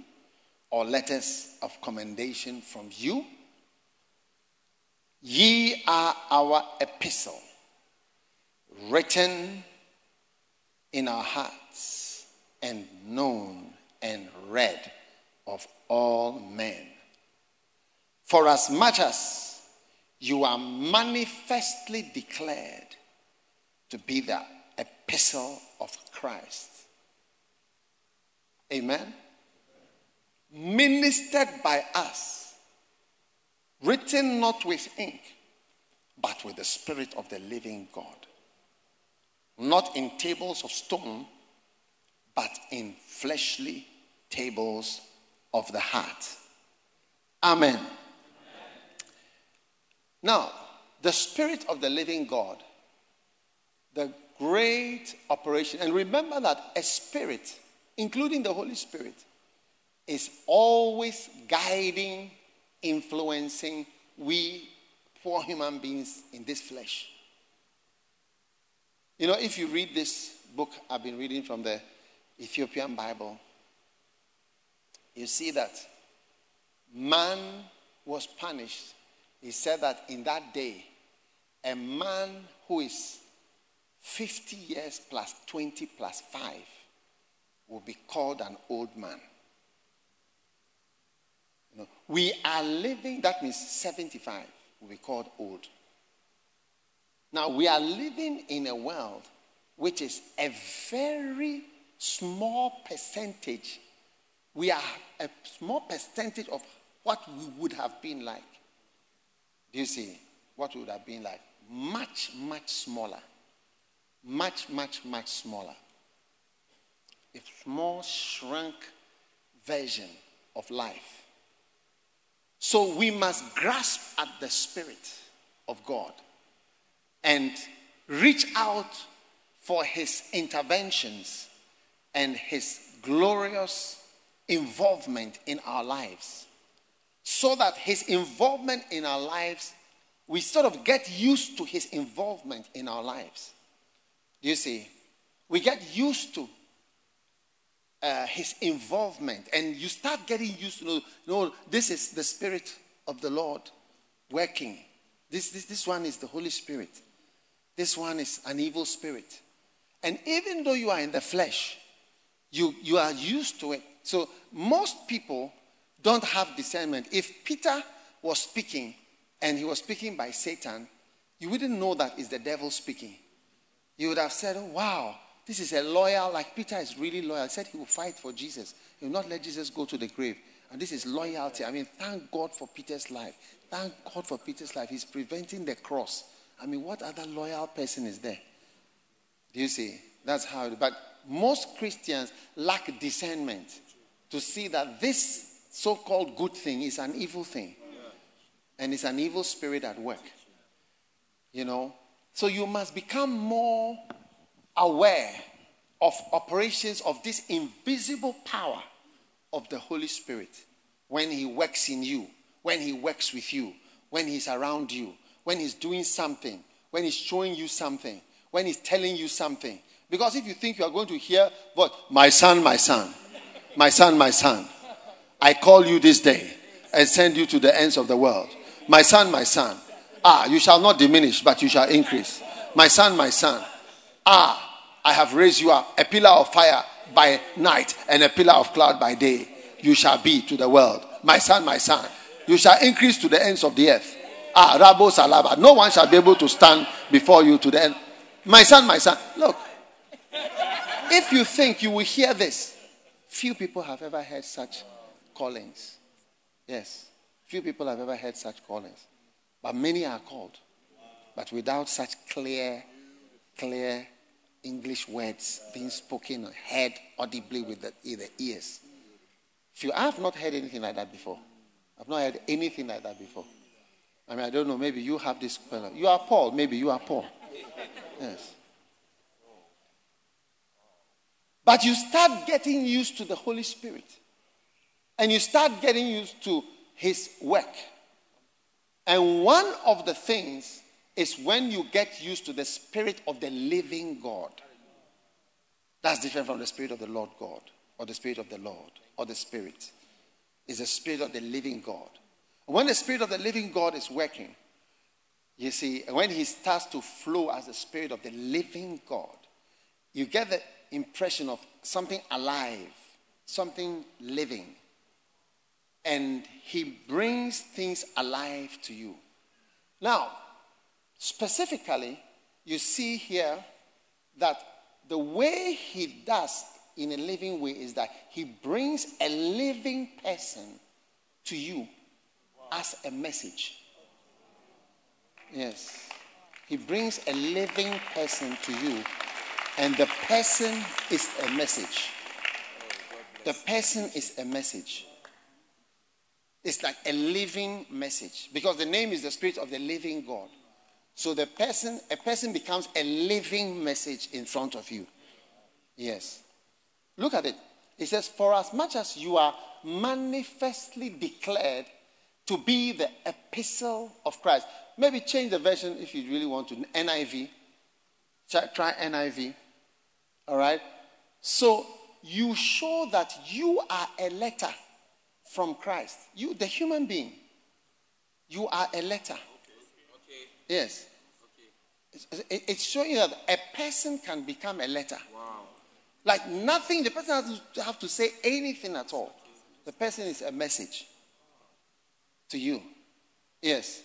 [SPEAKER 2] or letters of commendation from you? Ye are our epistle, written in our hearts and known and read of all men. For as much as you are manifestly declared to be the epistle of Christ. Amen. Ministered by us, written not with ink, but with the Spirit of the living God. Not in tables of stone, but in fleshly tables of the heart. Amen. Now, the Spirit of the living God, the great operation, and remember that a spirit, including the Holy Spirit, is always guiding, influencing we poor human beings in this flesh. You know, if you read this book I've been reading from the Ethiopian Bible, you see that man was punished. He said that in that day, a man who is 50 years plus 20 plus 5 will be called an old man. Know, we are living, that means 75 will be called old. Now, we are living in a world which is a very small percentage. We are a small percentage of what we would have been like. Do you see what would have been like? Much, much smaller. Much, much, much smaller. A small, shrunk version of life. So we must grasp at the Spirit of God and reach out for His interventions and His glorious involvement in our lives. So that His involvement in our lives, we sort of get used to His involvement in our lives. You see, we get used to uh, his involvement, and you start getting used to know, no, this is the Spirit of the Lord working. This, this, this one is the Holy Spirit. This one is an evil spirit. And even though you are in the flesh, you, you are used to it. So most people don't have discernment. If Peter was speaking and he was speaking by Satan, you wouldn't know that is the devil speaking. You would have said, oh, wow, this is a loyal, like Peter is really loyal. He said he will fight for Jesus. He will not let Jesus go to the grave. And this is loyalty. I mean, thank God for Peter's life. Thank God for Peter's life. He's preventing the cross. I mean, what other loyal person is there? Do you see? That's how but most Christians lack discernment to see that this so-called good thing is an evil thing. And it's an evil spirit at work. You know? So you must become more aware of operations of this invisible power of the Holy Spirit when He works in you, when He works with you, when He's around you, when He's doing something, when He's showing you something, when He's telling you something. Because if you think you are going to hear what, my son, my son, my son, my son, I call you this day and send you to the ends of the world. My son, my son, ah, you shall not diminish, but you shall increase. My son, my son, ah, I have raised you up, a pillar of fire by night and a pillar of cloud by day. You shall be to the world. My son, my son, you shall increase to the ends of the earth. Ah, Rabo Salaba. No one shall be able to stand before you to the end. My son, my son, look. If you think you will hear this, few people have ever heard such callings. Yes. Few people have ever heard such callings. But many are called. But without such clear, clear English words being spoken or heard audibly with the, the ears. Few, I have not heard anything like that before. I've not heard anything like that before. I mean, I don't know. Maybe you have this. You are Paul. Maybe you are Paul. Yes. But you start getting used to the Holy Spirit. And you start getting used to His work. And one of the things is when you get used to the Spirit of the living God. That's different from the Spirit of the Lord God, or the Spirit of the Lord, or the Spirit. It's the Spirit of the living God. When the Spirit of the living God is working, you see, when He starts to flow as the Spirit of the living God, you get the impression of something alive, something living. And He brings things alive to you. Now, specifically, you see here that the way He does in a living way is that He brings a living person to you as a message. Yes. He brings a living person to you, and the person is a message. The person is a message. It's like a living message because the name is the spirit of the living God. So the person, a person becomes a living message in front of you. Yes. Look at it. It says, For as much as you are manifestly declared to be the epistle of Christ. Maybe change the version if you really want to. NIV. Try NIV. All right? So you show that you are a letter from Christ. You, the human being, you are a letter. Yes. Okay. It's showing you that a person can become a letter. Wow. Like nothing, the person has to have to say anything at all. The person is a message to you. Yes.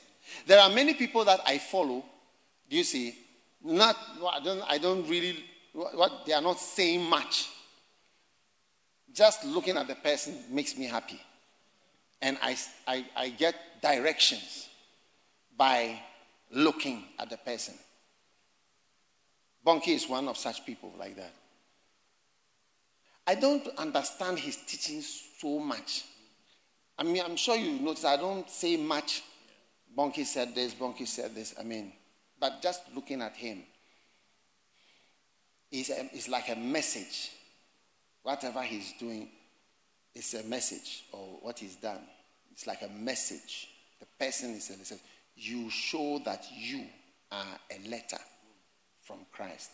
[SPEAKER 2] There are many people that I follow. Do you see? Not, I don't, I don't really, what, they are not saying much. Just looking at the person makes me happy. And I, I, I get directions by looking at the person. Bonnke is one of such people like that. I don't understand his teachings so much. I mean, I'm sure you notice I don't say much. Bonnke said this, Bonnke said this. I mean, but just looking at him is, is like a message. Whatever he's doing is a message, or what he's done. It's like a message. The person is a message. You show that you are a letter from Christ.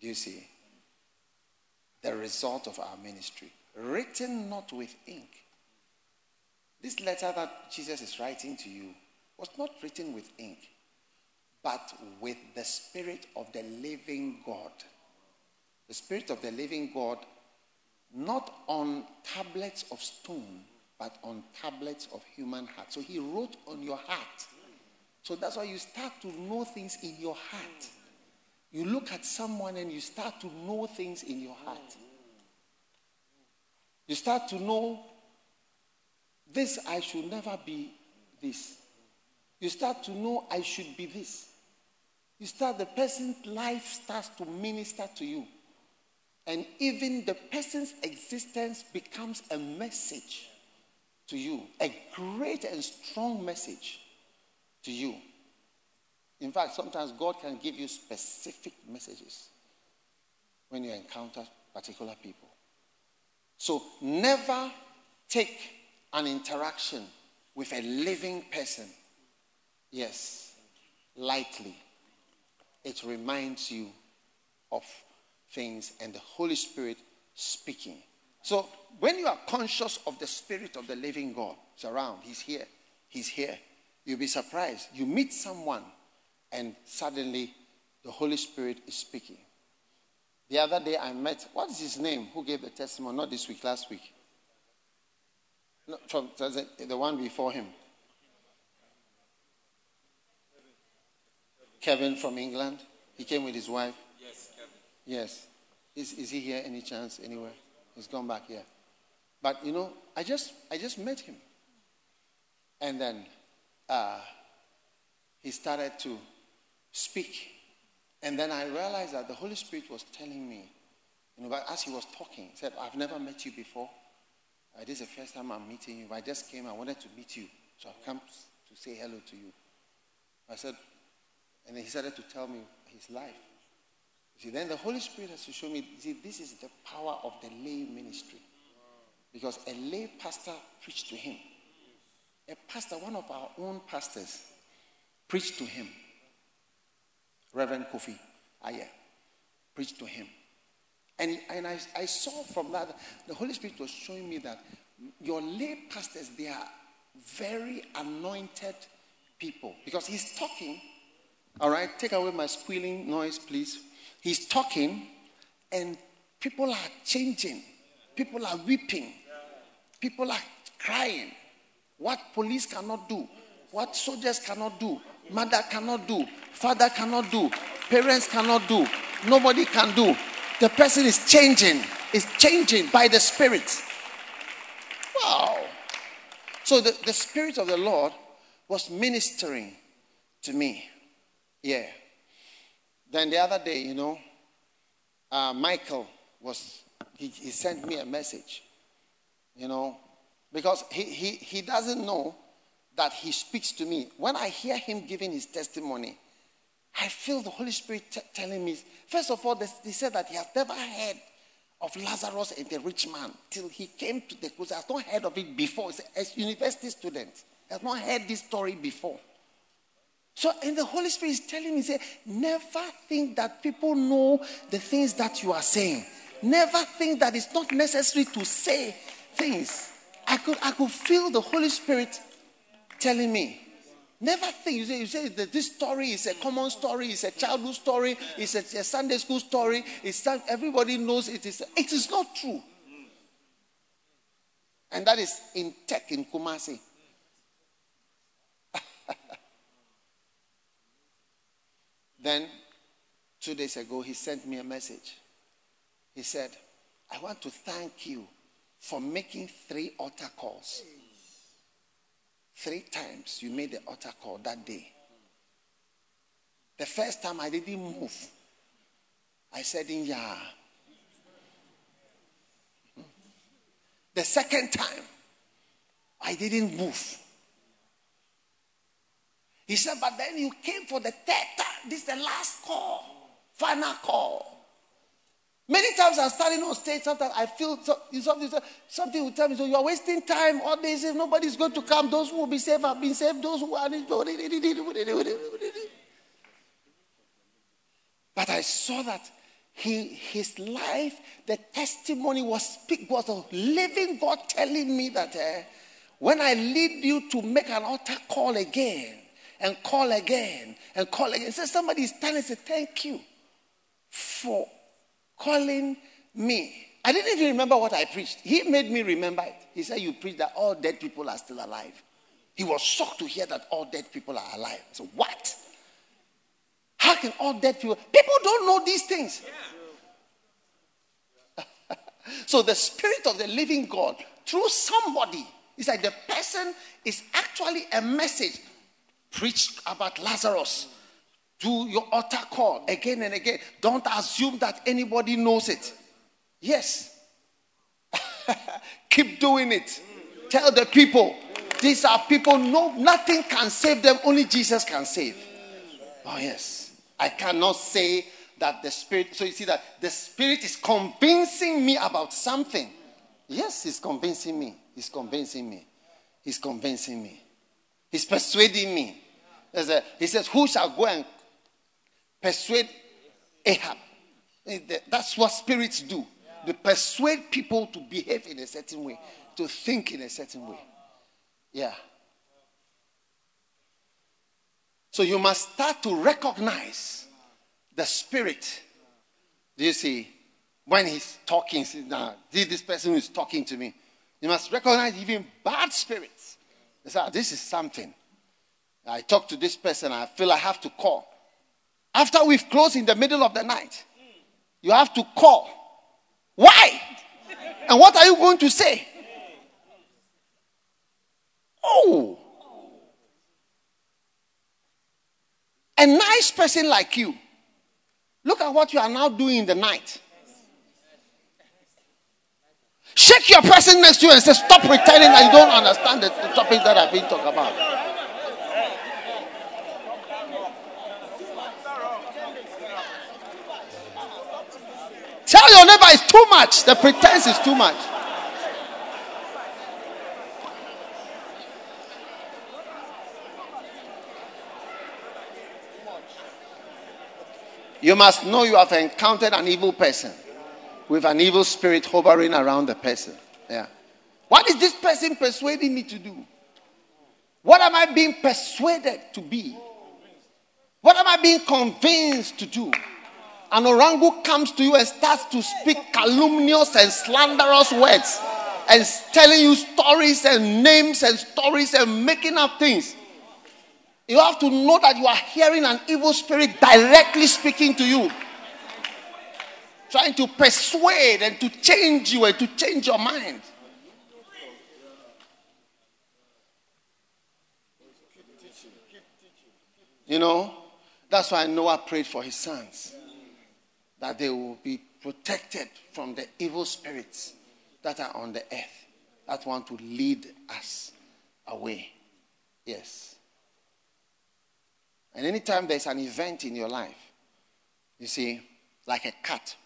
[SPEAKER 2] Do you see? The result of our ministry. Written not with ink this letter that Jesus is writing to you was not written with ink, but with the Spirit of the living God. The Spirit of the living God, not on tablets of stone, but on tablets of human heart. So he wrote on your heart. So that's why you start to know things in your heart. You look at someone and you start to know things in your heart. You start to know this, I should never be this. You start to know I should be this. You start, the person's life starts to minister to you. And even the person's existence becomes a message to you, a great and strong message to you. In fact, sometimes God can give you specific messages when you encounter particular people. So never take an interaction with a living person, yes, lightly, it reminds you of things and the Holy Spirit speaking. So when you are conscious of the Spirit of the living God, it's around, He's here, He's here, you'll be surprised. You meet someone and suddenly the Holy Spirit is speaking. The other day I met, what is his name? Who gave the testimony? Not this week, last week. No, from the one before him. Kevin from England. He came with his wife.
[SPEAKER 4] Yes, Kevin.
[SPEAKER 2] Yes. Is, is he here any chance anywhere? He's gone back here. But you know, I just I just met him. And then uh, he started to speak. And then I realized that the Holy Spirit was telling me, you know, but as he was talking, he said, I've never met you before. Uh, this is the first time I'm meeting you. I just came, I wanted to meet you. So I've come to say hello to you. I said, and then he started to tell me his life. See, then the Holy Spirit has to show me, see, this is the power of the lay ministry. Because a lay pastor preached to him. A pastor, one of our own pastors, preached to him. Reverend Kofi Aye preached to him. And, and I, I saw from that, the Holy Spirit was showing me that your lay pastors, they are very anointed people. Because he's talking, all right, take away my squealing noise, please. He's talking, and people are changing, people are weeping, people are crying. What police cannot do, what soldiers cannot do, mother cannot do, father cannot do, parents cannot do, nobody can do. The person is changing, is changing by the Spirit. Wow. So the, the Spirit of the Lord was ministering to me. Yeah. Then the other day, you know, uh, Michael was, he, he sent me a message, you know, because he, he, he doesn't know that he speaks to me. When I hear him giving his testimony, I feel the Holy Spirit t- telling me, first of all, he said that he has never heard of Lazarus and the rich man till he came to the cruise. He has not heard of it before. He's a university student. He has not heard this story before. So, and the Holy Spirit is telling me, say, never think that people know the things that you are saying. Never think that it's not necessary to say things. I could, I could feel the Holy Spirit telling me. Never think. You say, you say that this story is a common story, it's a childhood story, it's a, a Sunday school story. It's everybody knows it is. It is not true. And that is in tech in Kumasi. Then, two days ago, he sent me a message. He said, I want to thank you for making three altar calls. Three times you made the altar call that day. The first time I didn't move. I said, in yeah. The second time, I didn't move. He said, but then you came for the third time. This is the last call, final call. Many times I'm standing on stage, sometimes I feel something, something will tell me, so you are wasting time. All day. if nobody's going to come, those who will be saved have been saved, those who are. But I saw that he, his life, the testimony was, was a living God telling me that uh, when I lead you to make an altar call again, and call again and call again. So somebody is standing and say, Thank you for calling me. I didn't even remember what I preached. He made me remember it. He said, You preach that all dead people are still alive. He was shocked to hear that all dead people are alive. So, what? How can all dead people? People don't know these things. Yeah. so, the Spirit of the living God, through somebody, it's like the person is actually a message Preach about Lazarus. Do your altar call again and again. Don't assume that anybody knows it. Yes. Keep doing it. Tell the people. These are people, no, nothing can save them, only Jesus can save. Oh, yes. I cannot say that the Spirit, so you see that the Spirit is convincing me about something. Yes, He's convincing me. He's convincing me. He's convincing me. He's persuading me. A, he says, Who shall go and persuade Ahab? That's what spirits do. They persuade people to behave in a certain way, to think in a certain way. Yeah. So you must start to recognize the spirit. Do you see? When he's talking, now, this person is talking to me. You must recognize even bad I said, ah, This is something. I talked to this person. I feel I have to call. After we've closed in the middle of the night, you have to call. Why? And what are you going to say? Oh. A nice person like you. Look at what you are now doing in the night. Shake your person next to you and say, Stop pretending that you don't understand the, the topic that I've been talking about. Tell your neighbor it's too much. The pretense is too much. You must know you have encountered an evil person with an evil spirit hovering around the person. Yeah. What is this person persuading me to do? What am I being persuaded to be? What am I being convinced to do? An orangu comes to you and starts to speak calumnious and slanderous words and telling you stories and names and stories and making up things. You have to know that you are hearing an evil spirit directly speaking to you, trying to persuade and to change you and to change your mind. You know, that's why Noah prayed for his sons that they will be protected from the evil spirits that are on the earth that want to lead us away. Yes. And anytime there's an event in your life, you see, like a cut,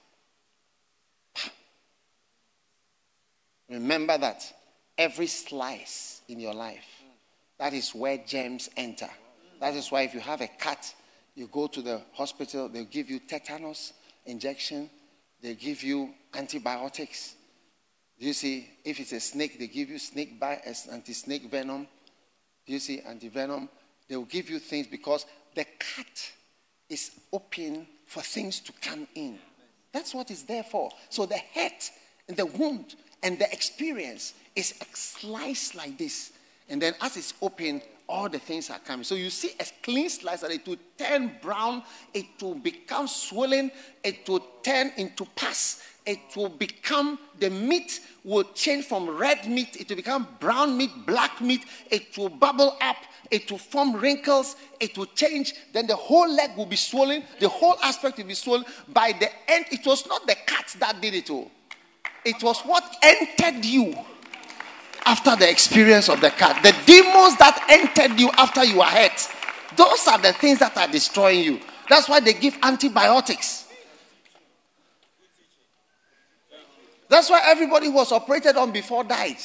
[SPEAKER 2] remember that every slice in your life, that is where germs enter. That is why if you have a cut, you go to the hospital, they'll give you tetanus injection, they give you antibiotics. You see, if it's a snake, they give you snake bite, eh, anti-snake venom. You see anti-venom? They will give you things because the cut is open for things to come in. That's what it's there for. So the hurt and the wound and the experience is sliced like this. And then as it's open, all the things are coming. So you see a clean slice that it will turn brown, it will become swollen, it will turn into pus, it will become the meat will change from red meat, it will become brown meat, black meat, it will bubble up, it will form wrinkles, it will change, then the whole leg will be swollen, the whole aspect will be swollen. By the end, it was not the cat that did it all, it was what entered you after the experience of the cat. The demons that entered you after you were hurt, those are the things that are destroying you. That's why they give antibiotics. That's why everybody who was operated on before died.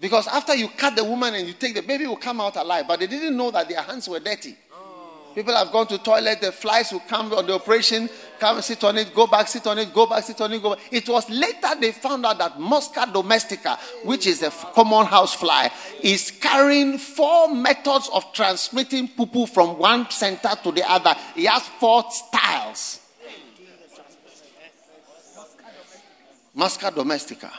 [SPEAKER 2] Because after you cut the woman and you take the baby will come out alive, but they didn't know that their hands were dirty. People have gone to toilet, the flies will come on the operation, come sit on it, go back, sit on it, go back, sit on it, go back. It was later they found out that Musca domestica, which is a common house fly, is carrying four methods of transmitting poo from one center to the other. It has four styles. Musca domestica.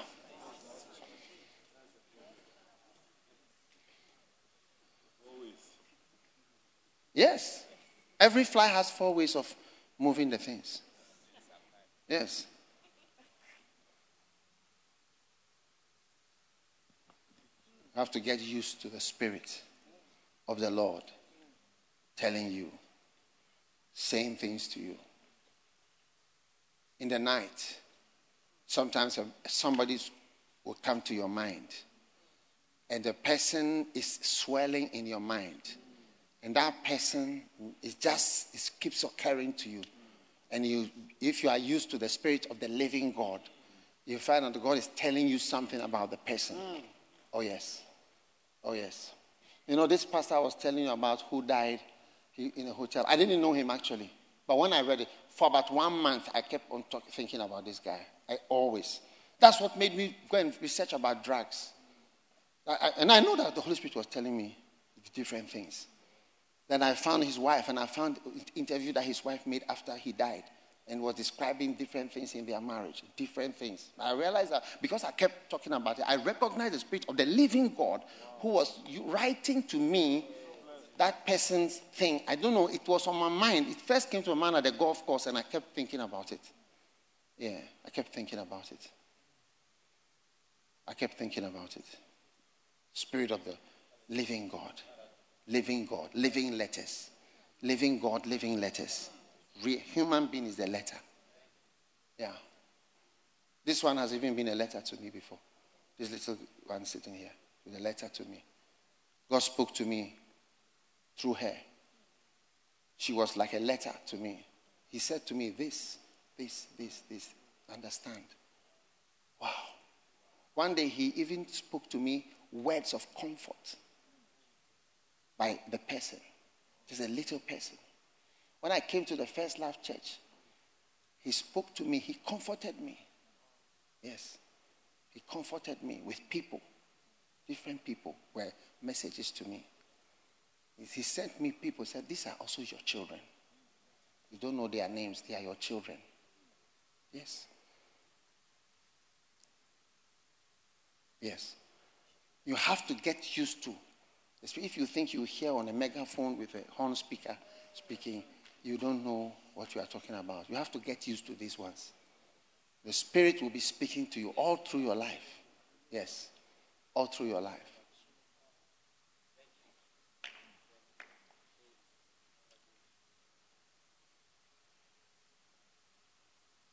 [SPEAKER 2] Yes. Every fly has four ways of moving the things. Yes. You have to get used to the spirit of the Lord telling you, saying things to you. In the night, sometimes somebody will come to your mind, and the person is swelling in your mind and that person it just it keeps occurring to you. And you, if you are used to the spirit of the living God, you find that God is telling you something about the person. Mm. Oh, yes. Oh, yes. You know, this pastor I was telling you about who died in a hotel. I didn't know him actually. But when I read it, for about one month, I kept on talk, thinking about this guy. I always. That's what made me go and research about drugs. I, I, and I know that the Holy Spirit was telling me different things. Then I found his wife, and I found interview that his wife made after he died, and was describing different things in their marriage, different things. I realized that because I kept talking about it, I recognized the spirit of the living God who was writing to me that person's thing. I don't know, it was on my mind. It first came to my mind at the golf course, and I kept thinking about it. Yeah, I kept thinking about it. I kept thinking about it. Spirit of the living God living God, living letters. living God, living letters. Real human being is the letter. Yeah. This one has even been a letter to me before. This little one sitting here with a letter to me. God spoke to me through her. She was like a letter to me. He said to me, This, this, this, this. Understand. Wow. One day he even spoke to me words of comfort by the person. Just a little person. When I came to the First Love Church, he spoke to me. He comforted me. Yes. He comforted me with people. Different people were messages to me. He sent me people, said, These are also your children. You don't know their names, they are your children. Yes. Yes. You have to get used to. If you think you hear on a megaphone with a horn speaker speaking, you don't know what you are talking about. You have to get used to these ones. The Spirit will be speaking to you all through your life. Yes, all through your life.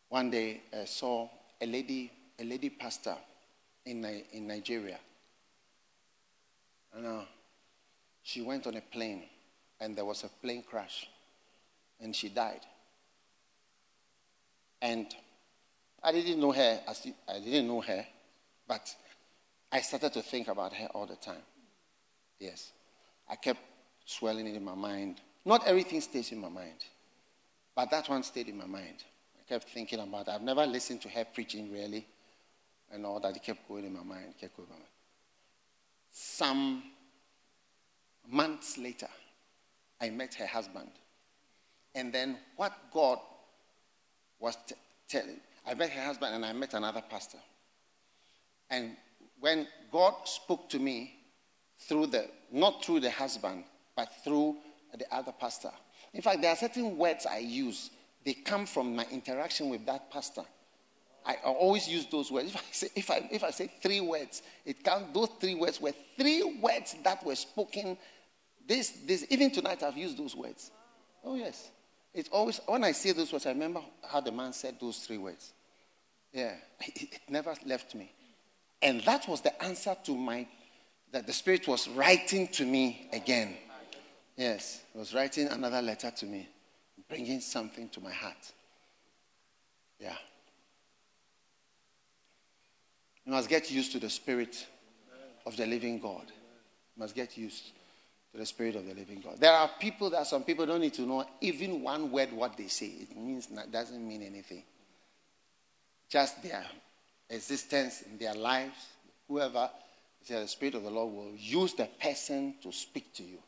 [SPEAKER 2] One day I saw a lady, a lady pastor in, in Nigeria. And uh, she went on a plane, and there was a plane crash, and she died. And I didn't know her. I didn't know her, but I started to think about her all the time. Yes, I kept swelling it in my mind. Not everything stays in my mind, but that one stayed in my mind. I kept thinking about it. I've never listened to her preaching really, and all that. It kept going in my mind. Kept going in my mind. Some months later, I met her husband, and then what God was t- telling I met her husband and I met another pastor. And when God spoke to me through the, not through the husband, but through the other pastor. In fact, there are certain words I use, they come from my interaction with that pastor. I always use those words. If I say, if I, if I say three words, it counts, those three words were three words that were spoken. This, this, even tonight, I've used those words. Oh, yes. It's always, when I say those words, I remember how the man said those three words. Yeah, it, never left me. And that was the answer to my, that the Spirit was writing to me again. Yes, it was writing another letter to me, bringing something to my heart. Yeah. You must get used to the Spirit of the living God. You must get used to the Spirit of the living God. There are people that some people don't need to know even one word what they say. It means doesn't mean anything just their existence in their lives, whoever, the Spirit of the Lord will use the person to speak to you.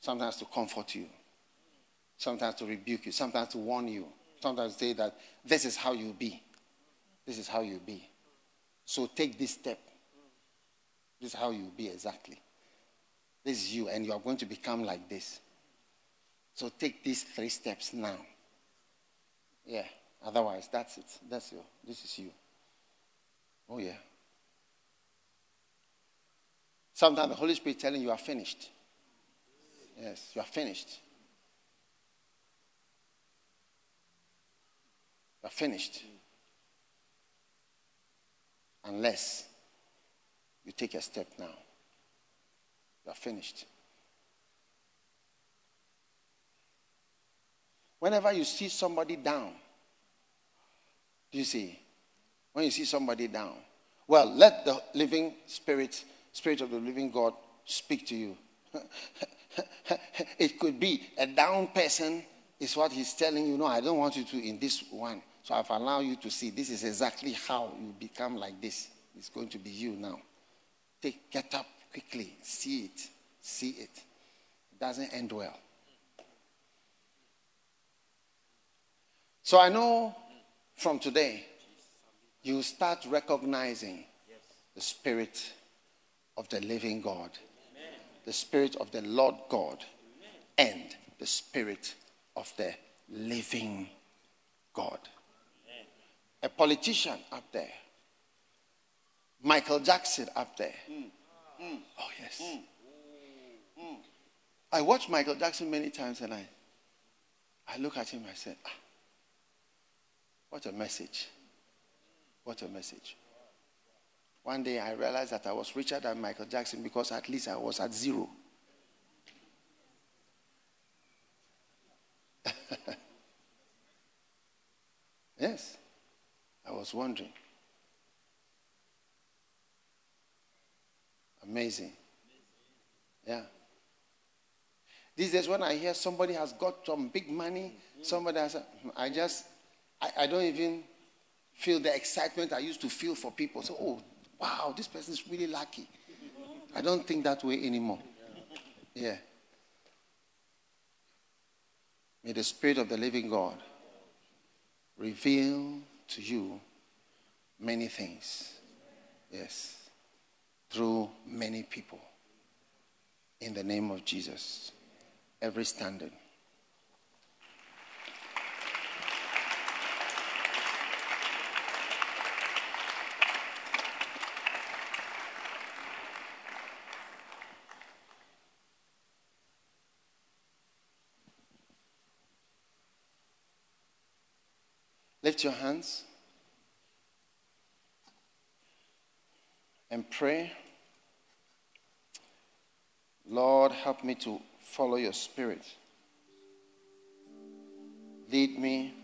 [SPEAKER 2] Sometimes to comfort you, sometimes to rebuke you, sometimes to warn you, sometimes say that this is how you be. This is how you be. So take this step. This is how you be exactly. This is you, and you are going to become like this. So take these three steps now. Yeah. Otherwise, that's it. That's you. This is you. Oh, yeah. Sometimes the Holy Spirit telling you, you are finished. Yes, you are finished. You are finished. Unless you take a step now. You are finished. Whenever you see somebody down, do you see? When you see somebody down. Well, let the living spirit, spirit of the living God, speak to you. it could be a down person is what he's telling you. No, I don't want you to in this one. So I've allowed you to see this is exactly how you become like this. It's going to be you now. Take, get up quickly. See it. See it. It doesn't end well. So I know from today, you start recognizing the Spirit of the living God, the Spirit of the Lord God, and the Spirit of the living God. A politician up there, Michael Jackson up there. Oh, yes. I watched Michael Jackson many times and I, I look at him, I said, ah, what a message. What a message. One day I realized that I was richer than Michael Jackson because at least I was at zero. yes. I was wondering. Amazing. Yeah. These days, when I hear somebody has got some big money, somebody has, I just, I, I don't even feel the excitement I used to feel for people. So, oh, wow, this person is really lucky. I don't think that way anymore. Yeah. May the Spirit of the living God reveal to you many things. Yes. Through many people. In the name of Jesus. Every standard. Lift your hands and pray. Lord, help me to follow your spirit. Lead me.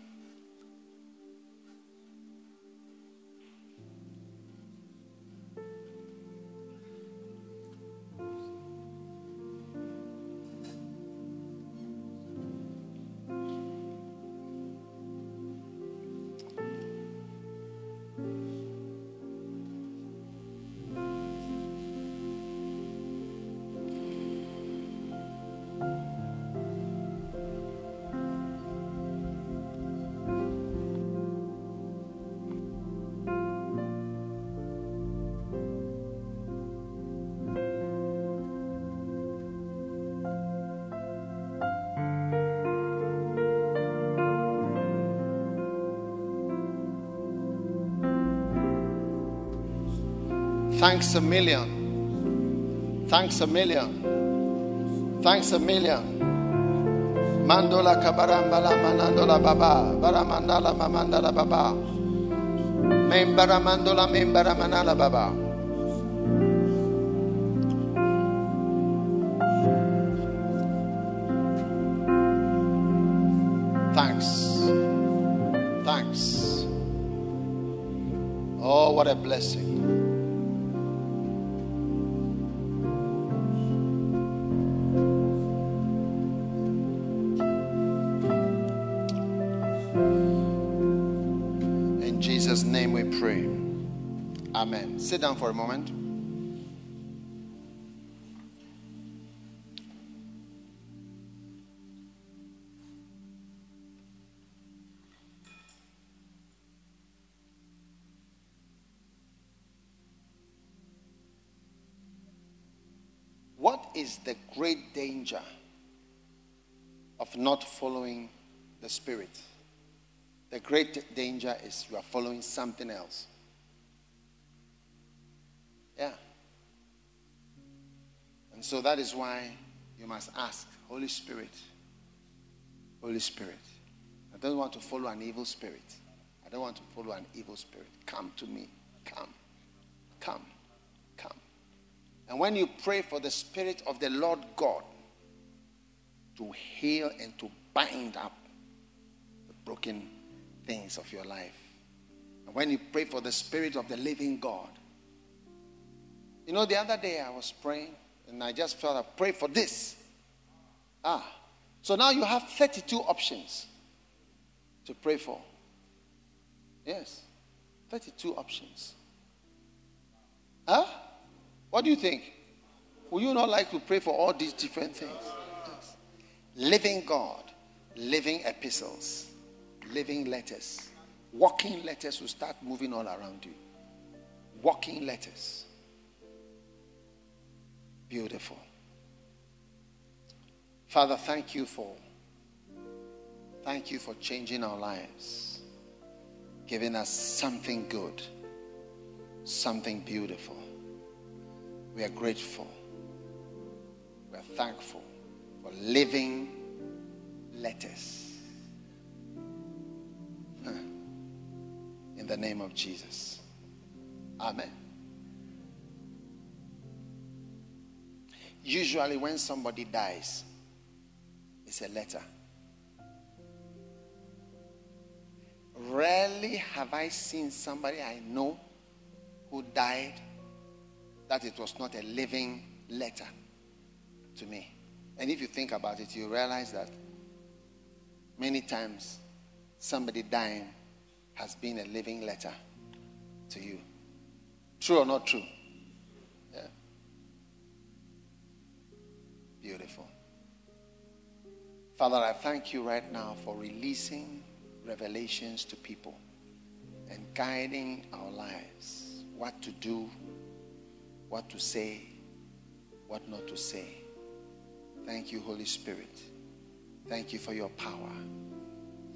[SPEAKER 2] Thanks a million. Thanks a million. Thanks a million. Mandola kabarambala manandola baba. Baramandala mamandala baba. Membara mandola membara manala baba. Sit down for a moment. What is the great danger of not following the Spirit? The great danger is you are following something else. Yeah. And so that is why you must ask, Holy Spirit, Holy Spirit, I don't want to follow an evil spirit. I don't want to follow an evil spirit. Come to me. Come. Come. Come. And when you pray for the Spirit of the Lord God to heal and to bind up the broken things of your life, and when you pray for the Spirit of the living God, you know, the other day I was praying and I just felt I pray for this. Ah, so now you have 32 options to pray for. Yes, 32 options. Huh? What do you think? Would you not like to pray for all these different things? Yes. Living God, living epistles, living letters, walking letters will start moving all around you. Walking letters. Beautiful. Father, thank you for thank you for changing our lives, giving us something good, something beautiful. We are grateful. We are thankful for living letters. In the name of Jesus. Amen. Usually, when somebody dies, it's a letter. Rarely have I seen somebody I know who died that it was not a living letter to me. And if you think about it, you realize that many times somebody dying has been a living letter to you. True or not true? Beautiful. Father, I thank you right now for releasing revelations to people and guiding our lives what to do, what to say, what not to say. Thank you, Holy Spirit. Thank you for your power.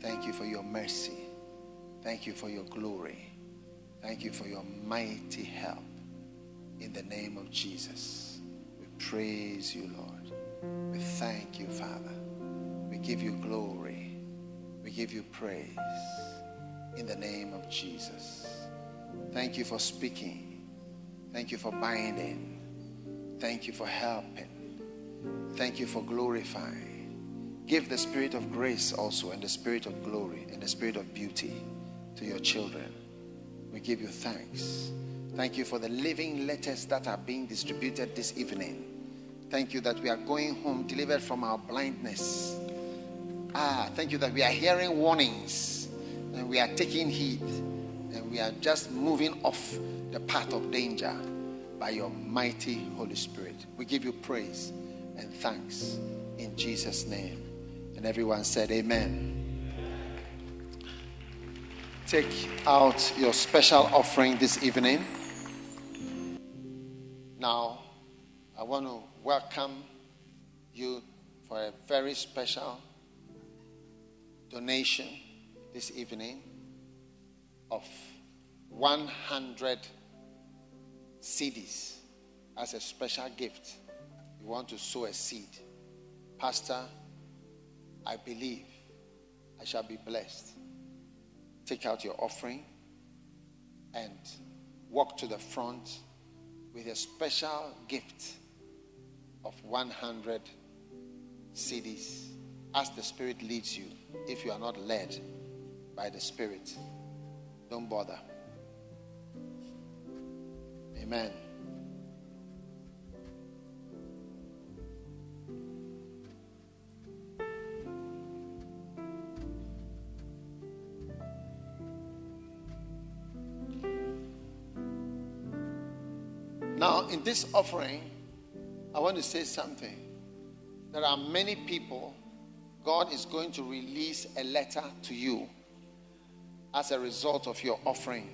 [SPEAKER 2] Thank you for your mercy. Thank you for your glory. Thank you for your mighty help. In the name of Jesus, we praise you, Lord. We thank you, Father. We give you glory. We give you praise. In the name of Jesus. Thank you for speaking. Thank you for binding. Thank you for helping. Thank you for glorifying. Give the spirit of grace also and the spirit of glory and the spirit of beauty to your children. We give you thanks. Thank you for the living letters that are being distributed this evening. Thank you that we are going home delivered from our blindness. Ah, thank you that we are hearing warnings and we are taking heed and we are just moving off the path of danger by your mighty Holy Spirit. We give you praise and thanks in Jesus' name. And everyone said, Amen. Take out your special offering this evening. Now, I want to welcome you for a very special donation this evening of 100 cedis as a special gift. You want to sow a seed. Pastor, I believe I shall be blessed. Take out your offering and walk to the front with a special gift of 100 cedis as the Spirit leads you. If you are not led by the Spirit, don't bother. Amen. Now, in this offering, I want to say something. There are many people, God is going to release a letter to you as a result of your offering.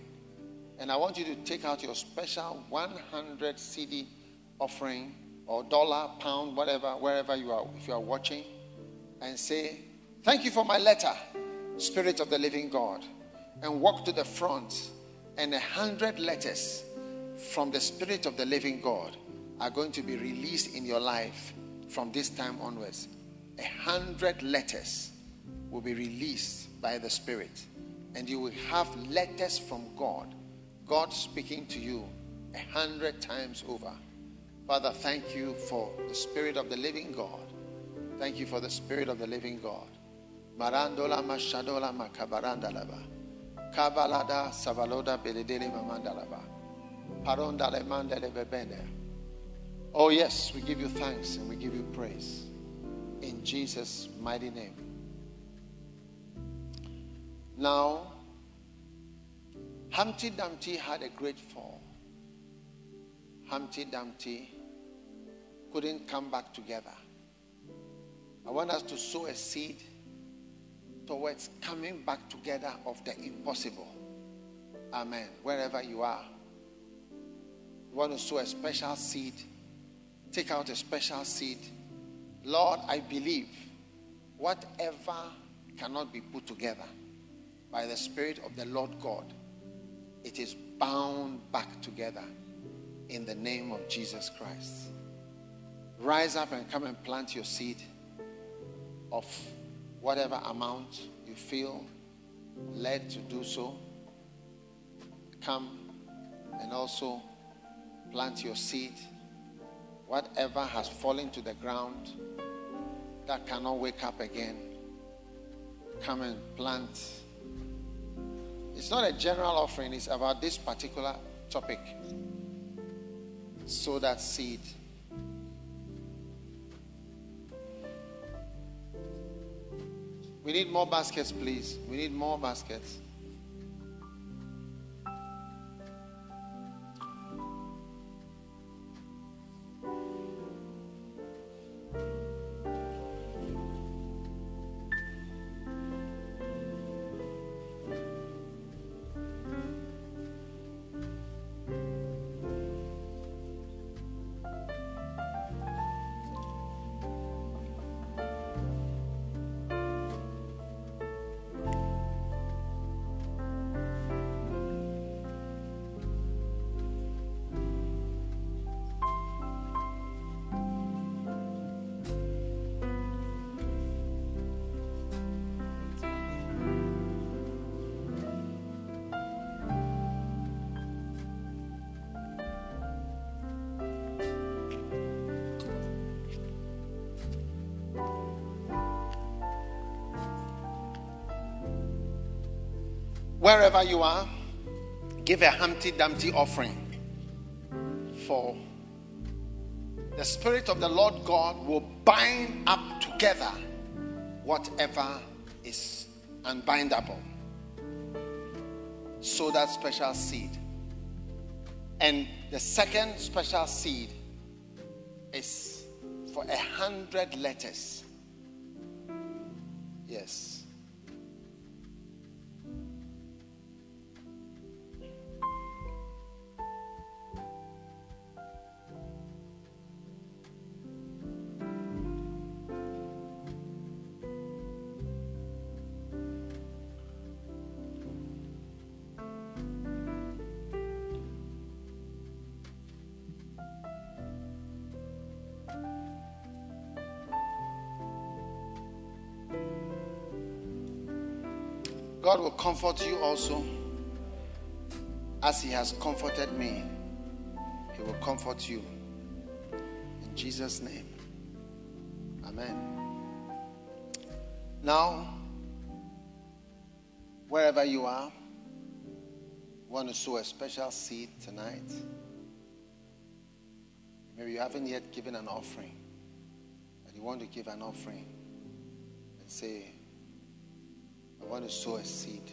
[SPEAKER 2] And I want you to take out your special 100 cedi offering or dollar, pound, whatever, wherever you are, if you are watching, and say, Thank you for my letter, Spirit of the Living God. And walk to the front, and a hundred letters from the Spirit of the living God are going to be released in your life from this time onwards. A hundred letters will be released by the Spirit, and you will have letters from God, God speaking to you a hundred times over. Father, thank you for the Spirit of the living God. Thank you for the Spirit of the living God. Marandola mashadola makabarandalaba. Kabalada savaloda beledele mamandalaba. Oh, yes, we give you thanks and we give you praise. In Jesus' mighty name. Now, Humpty Dumpty had a great fall. Humpty Dumpty couldn't come back together. I want us to sow a seed towards coming back together of the impossible. Amen. Wherever you are you want to sow a special seed, take out a special seed. Lord, I believe whatever cannot be put together by the Spirit of the Lord God, it is bound back together in the name of Jesus Christ. Rise up and come and plant your seed of whatever amount you feel led to do so, come and also plant your seed. Whatever has fallen to the ground that cannot wake up again, come and plant. It's not a general offering, it's about this particular topic. Sow that seed. We need more baskets, please. We need more baskets. Wherever you are, give a Humpty Dumpty offering. For the Spirit of the Lord God will bind up together whatever is unbindable. Sow that special seed. And the second special seed is for a hundred letters. Yes. God will comfort you also as He has comforted me. He will comfort you. In Jesus' name. Amen. Now, wherever you are, want to sow a special seed tonight. Maybe you haven't yet given an offering, but you want to give an offering and say, to sow a seed.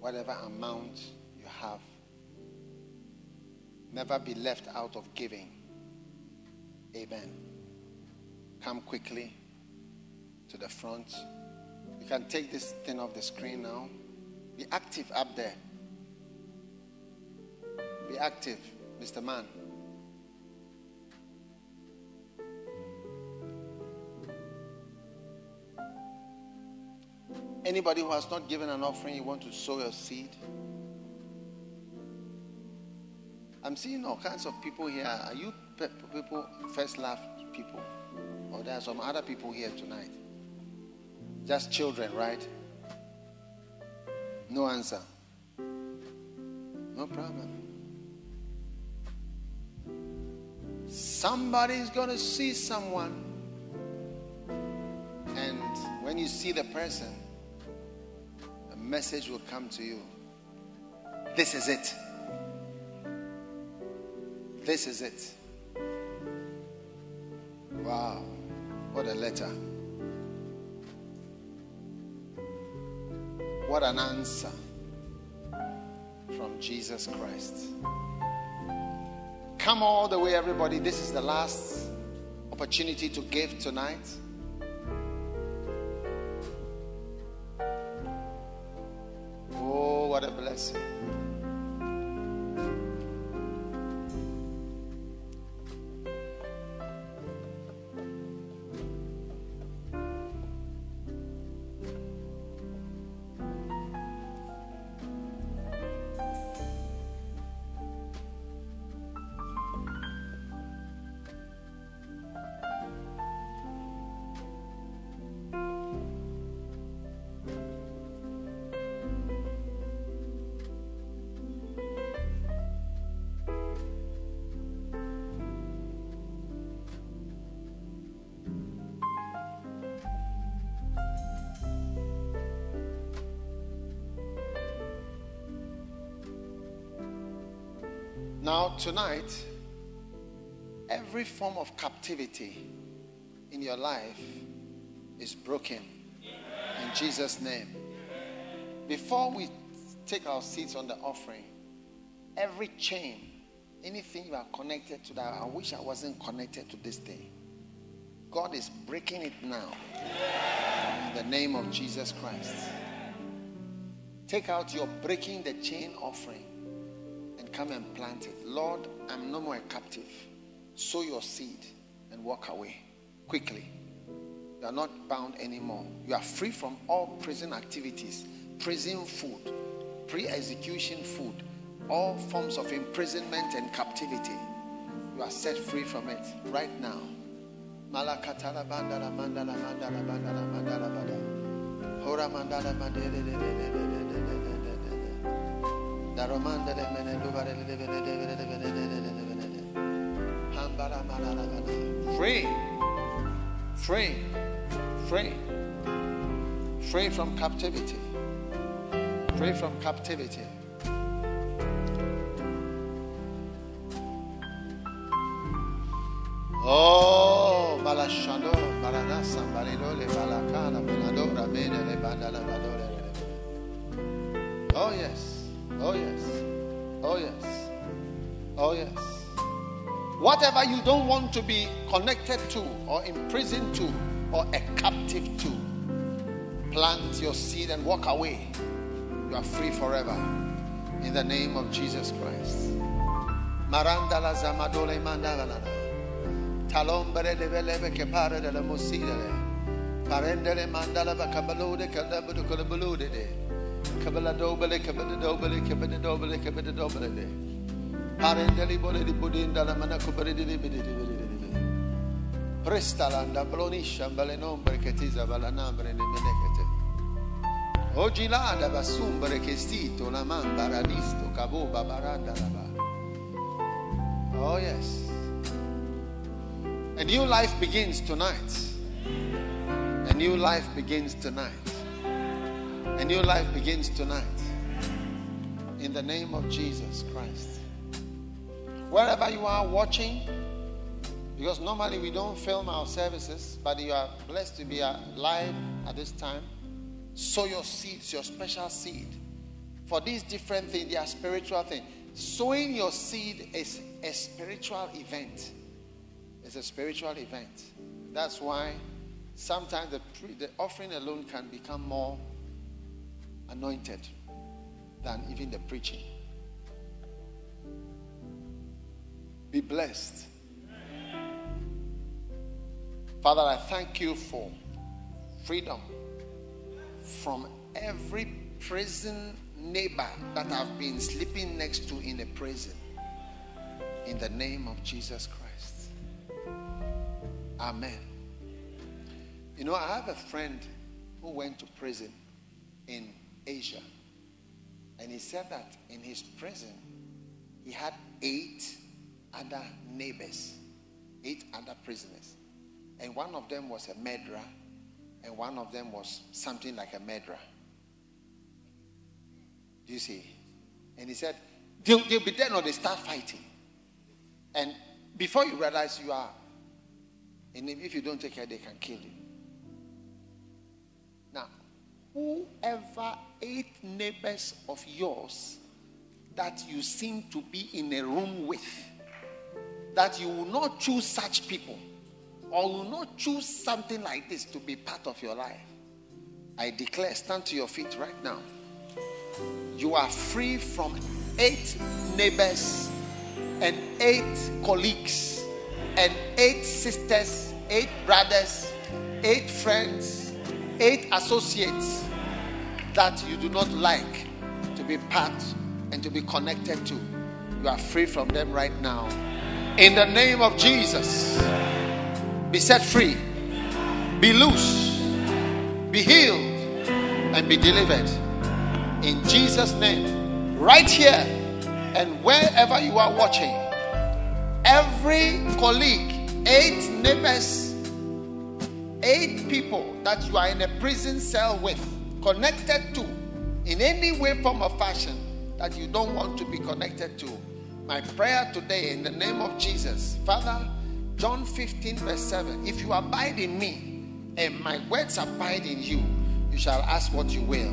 [SPEAKER 2] Whatever amount you have, never be left out of giving. Amen. Come quickly to the front. You can take this thing off the screen now. Be active up there. Be active, Mr. Man. Anybody who has not given an offering, you want to sow your seed? I'm seeing all kinds of people here. Are you pe- people, first love people? Or there are some other people here tonight? Just children, right? No answer. No problem. Somebody's going to see someone. And when you see the person, message will come to you. This is it. This is it. Wow. What a letter. What an answer from Jesus Christ. Come all the way, everybody. This is the last opportunity to give tonight. Tonight, every form of captivity in your life is broken in Jesus' name. Before we take our seats on the offering, every chain, anything you are connected to that, I wish I wasn't connected to this day. God is breaking it now in the name of Jesus Christ. Take out your breaking the chain offering come and plant it. Lord, I'm no more a captive. Sow your seed and walk away quickly. You are not bound anymore. You are free from all prison activities, prison food, pre execution food, all forms of imprisonment and captivity. You are set free from it right now. Mandala mandala Free, free, free, free from captivity, free from captivity. Oh, Balashano, Baranasa, Barinole, Balakana, Baladora, Mene, Bandala, Badore. Oh, yes. Oh, yes. Oh, yes. Oh, yes. Whatever you don't want to be connected to, or imprisoned to, or a captive to, plant your seed and walk away. You are free forever. In the name of Jesus Christ. Che pare della. Parendele mandala calabudu kabaladobele kabaladobele kabaladobele kabaladobele parendeli bole di budinda la mana kubaridi di bidi di di bidi presta landa blonisha bale nombre che tisa bala nambre ne menekete oggi lada bassumbre che stito la mambara disto caboba baranda la ba oh yes. A new life begins tonight. A new life begins tonight. A new life begins tonight. In the name of Jesus Christ. Wherever you are watching, because normally we don't film our services, but you are blessed to be live at this time. Sow your seeds, your special seed. For these different things, they are spiritual things. Sowing your seed is a spiritual event. It's a spiritual event. That's why sometimes the, the offering alone can become more anointed than even the preaching. Be blessed. Father, I thank you for freedom from every prison neighbor that I've been sleeping next to in a prison. In the name of Jesus Christ. Amen. You know, I have a friend who went to prison in Asia. And he said that in his prison, he had eight other neighbors, eight other prisoners. And one of them was a murderer, and one of them was something like a murderer. Do you see? And he said, they'll, they'll be there or they start fighting. And before you realize you are, and if you don't take care, they can kill you. Whoever eight neighbors of yours that you seem to be in a room with, that you will not choose such people or will not choose something like this to be part of your life. I declare, stand to your feet right now. You are free from eight neighbors and eight colleagues and eight sisters, eight brothers, eight friends, eight associates that you do not like to be part and to be connected to. You are free from them right now. In the name of Jesus, be set free, be loose, be healed, and be delivered. In Jesus' name, right here and wherever you are watching, every colleague, eight neighbors, eight people that you are in a prison cell with, connected to in any way, form, or fashion that you don't want to be connected to, My prayer today in the name of Jesus, Father, John 15, verse 7 If you abide in me and my words abide in you, you shall ask what you will,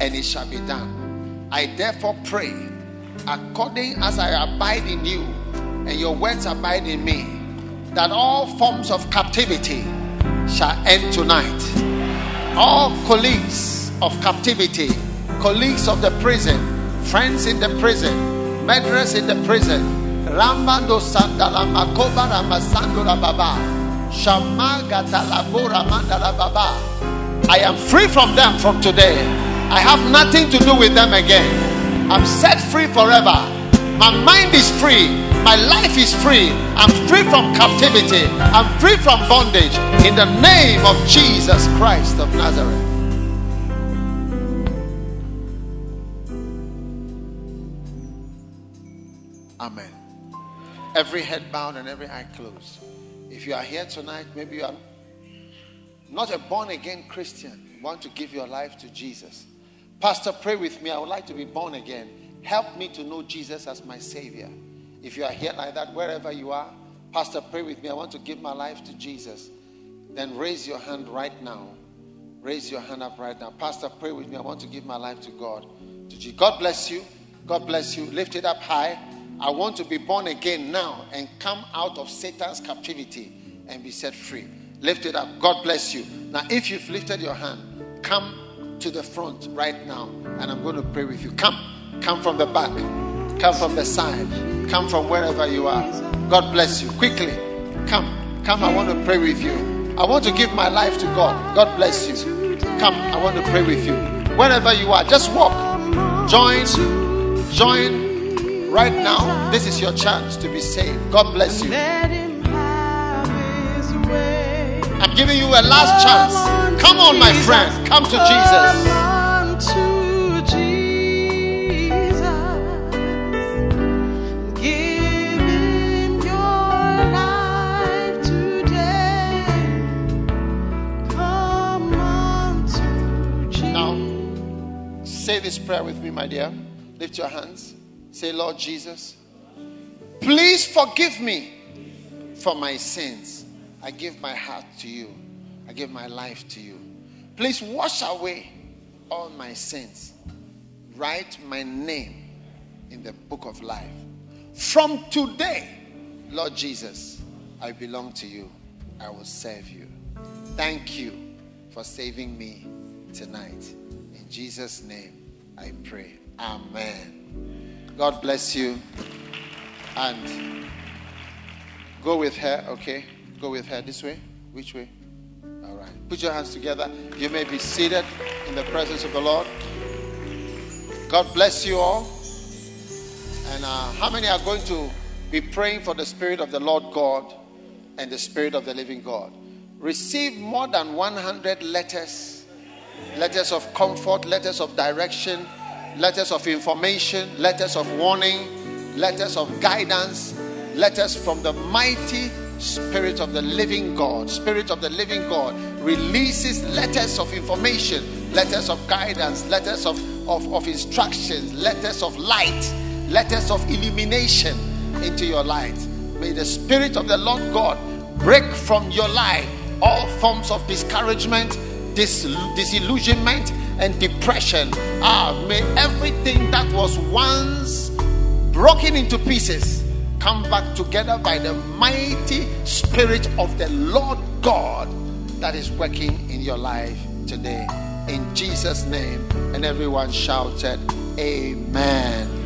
[SPEAKER 2] and it shall be done. I therefore pray, according as I abide in you and your words abide in me, that all forms of captivity shall end tonight. All colleagues of captivity, colleagues of the prison, friends in the prison, murderers in the prison, Rambando Sandala Makoba Ramasandura Baba, Shamagata Labora Mandala Baba. I am free from them from today. I have nothing to do with them again. I'm set free forever. My mind is free. My life is free. I'm free from captivity. I'm free from bondage. In the name of Jesus Christ of Nazareth. Amen. Every head bowed and every eye closed. If you are here tonight, maybe you are not a born again Christian, you want to give your life to Jesus. Pastor, pray with me. I would like to be born again. Help me to know Jesus as my Savior. If you are here like that, wherever you are, Pastor, pray with me. I want to give my life to Jesus. Then raise your hand right now. Raise your hand up right now. Pastor, pray with me. I want to give my life to God. To Jesus. God bless you. God bless you. Lift it up high. I want to be born again now and come out of Satan's captivity and be set free. Lift it up. God bless you. Now, if you've lifted your hand, come to the front right now and I'm going to pray with you. Come. Come from the back. Come from the side. Come from wherever you are. God bless you. Quickly. Come. Come. I want to pray with you. I want to give my life to God. God bless you. Come. I want to pray with you. Wherever you are, just walk. Join. Join right now. This is your chance to be saved. God bless you. I'm giving you a last chance. Come on, my friend. Come to Jesus. This prayer with me, my dear. Lift your hands. Say, Lord Jesus, please forgive me for my sins. I give my heart to you. I give my life to you. Please wash away all my sins. Write my name in the book of life. From today, Lord Jesus, I belong to you. I will serve you. Thank you for saving me tonight. In Jesus' name, I pray. Amen. God bless you. And go with her, okay? Go with her this way. Which way? All right. Put your hands together. You may be seated in the presence of the Lord. God bless you all. And uh, how many are going to be praying for the Spirit of the Lord God and the Spirit of the living God? Receive more than 100 letters letters of comfort, letters of direction, letters of information, letters of warning, letters of guidance, letters from the mighty Spirit of the living God. Spirit of the living God releases letters of information, letters of guidance, letters of, of, of instructions, letters of light, letters of illumination into your light. May the Spirit of the Lord God break from your life all forms of discouragement, dis- disillusionment, and depression. Ah, may everything that was once broken into pieces come back together by the mighty Spirit of the Lord God that is working in your life today. In Jesus' name. And everyone shouted, Amen.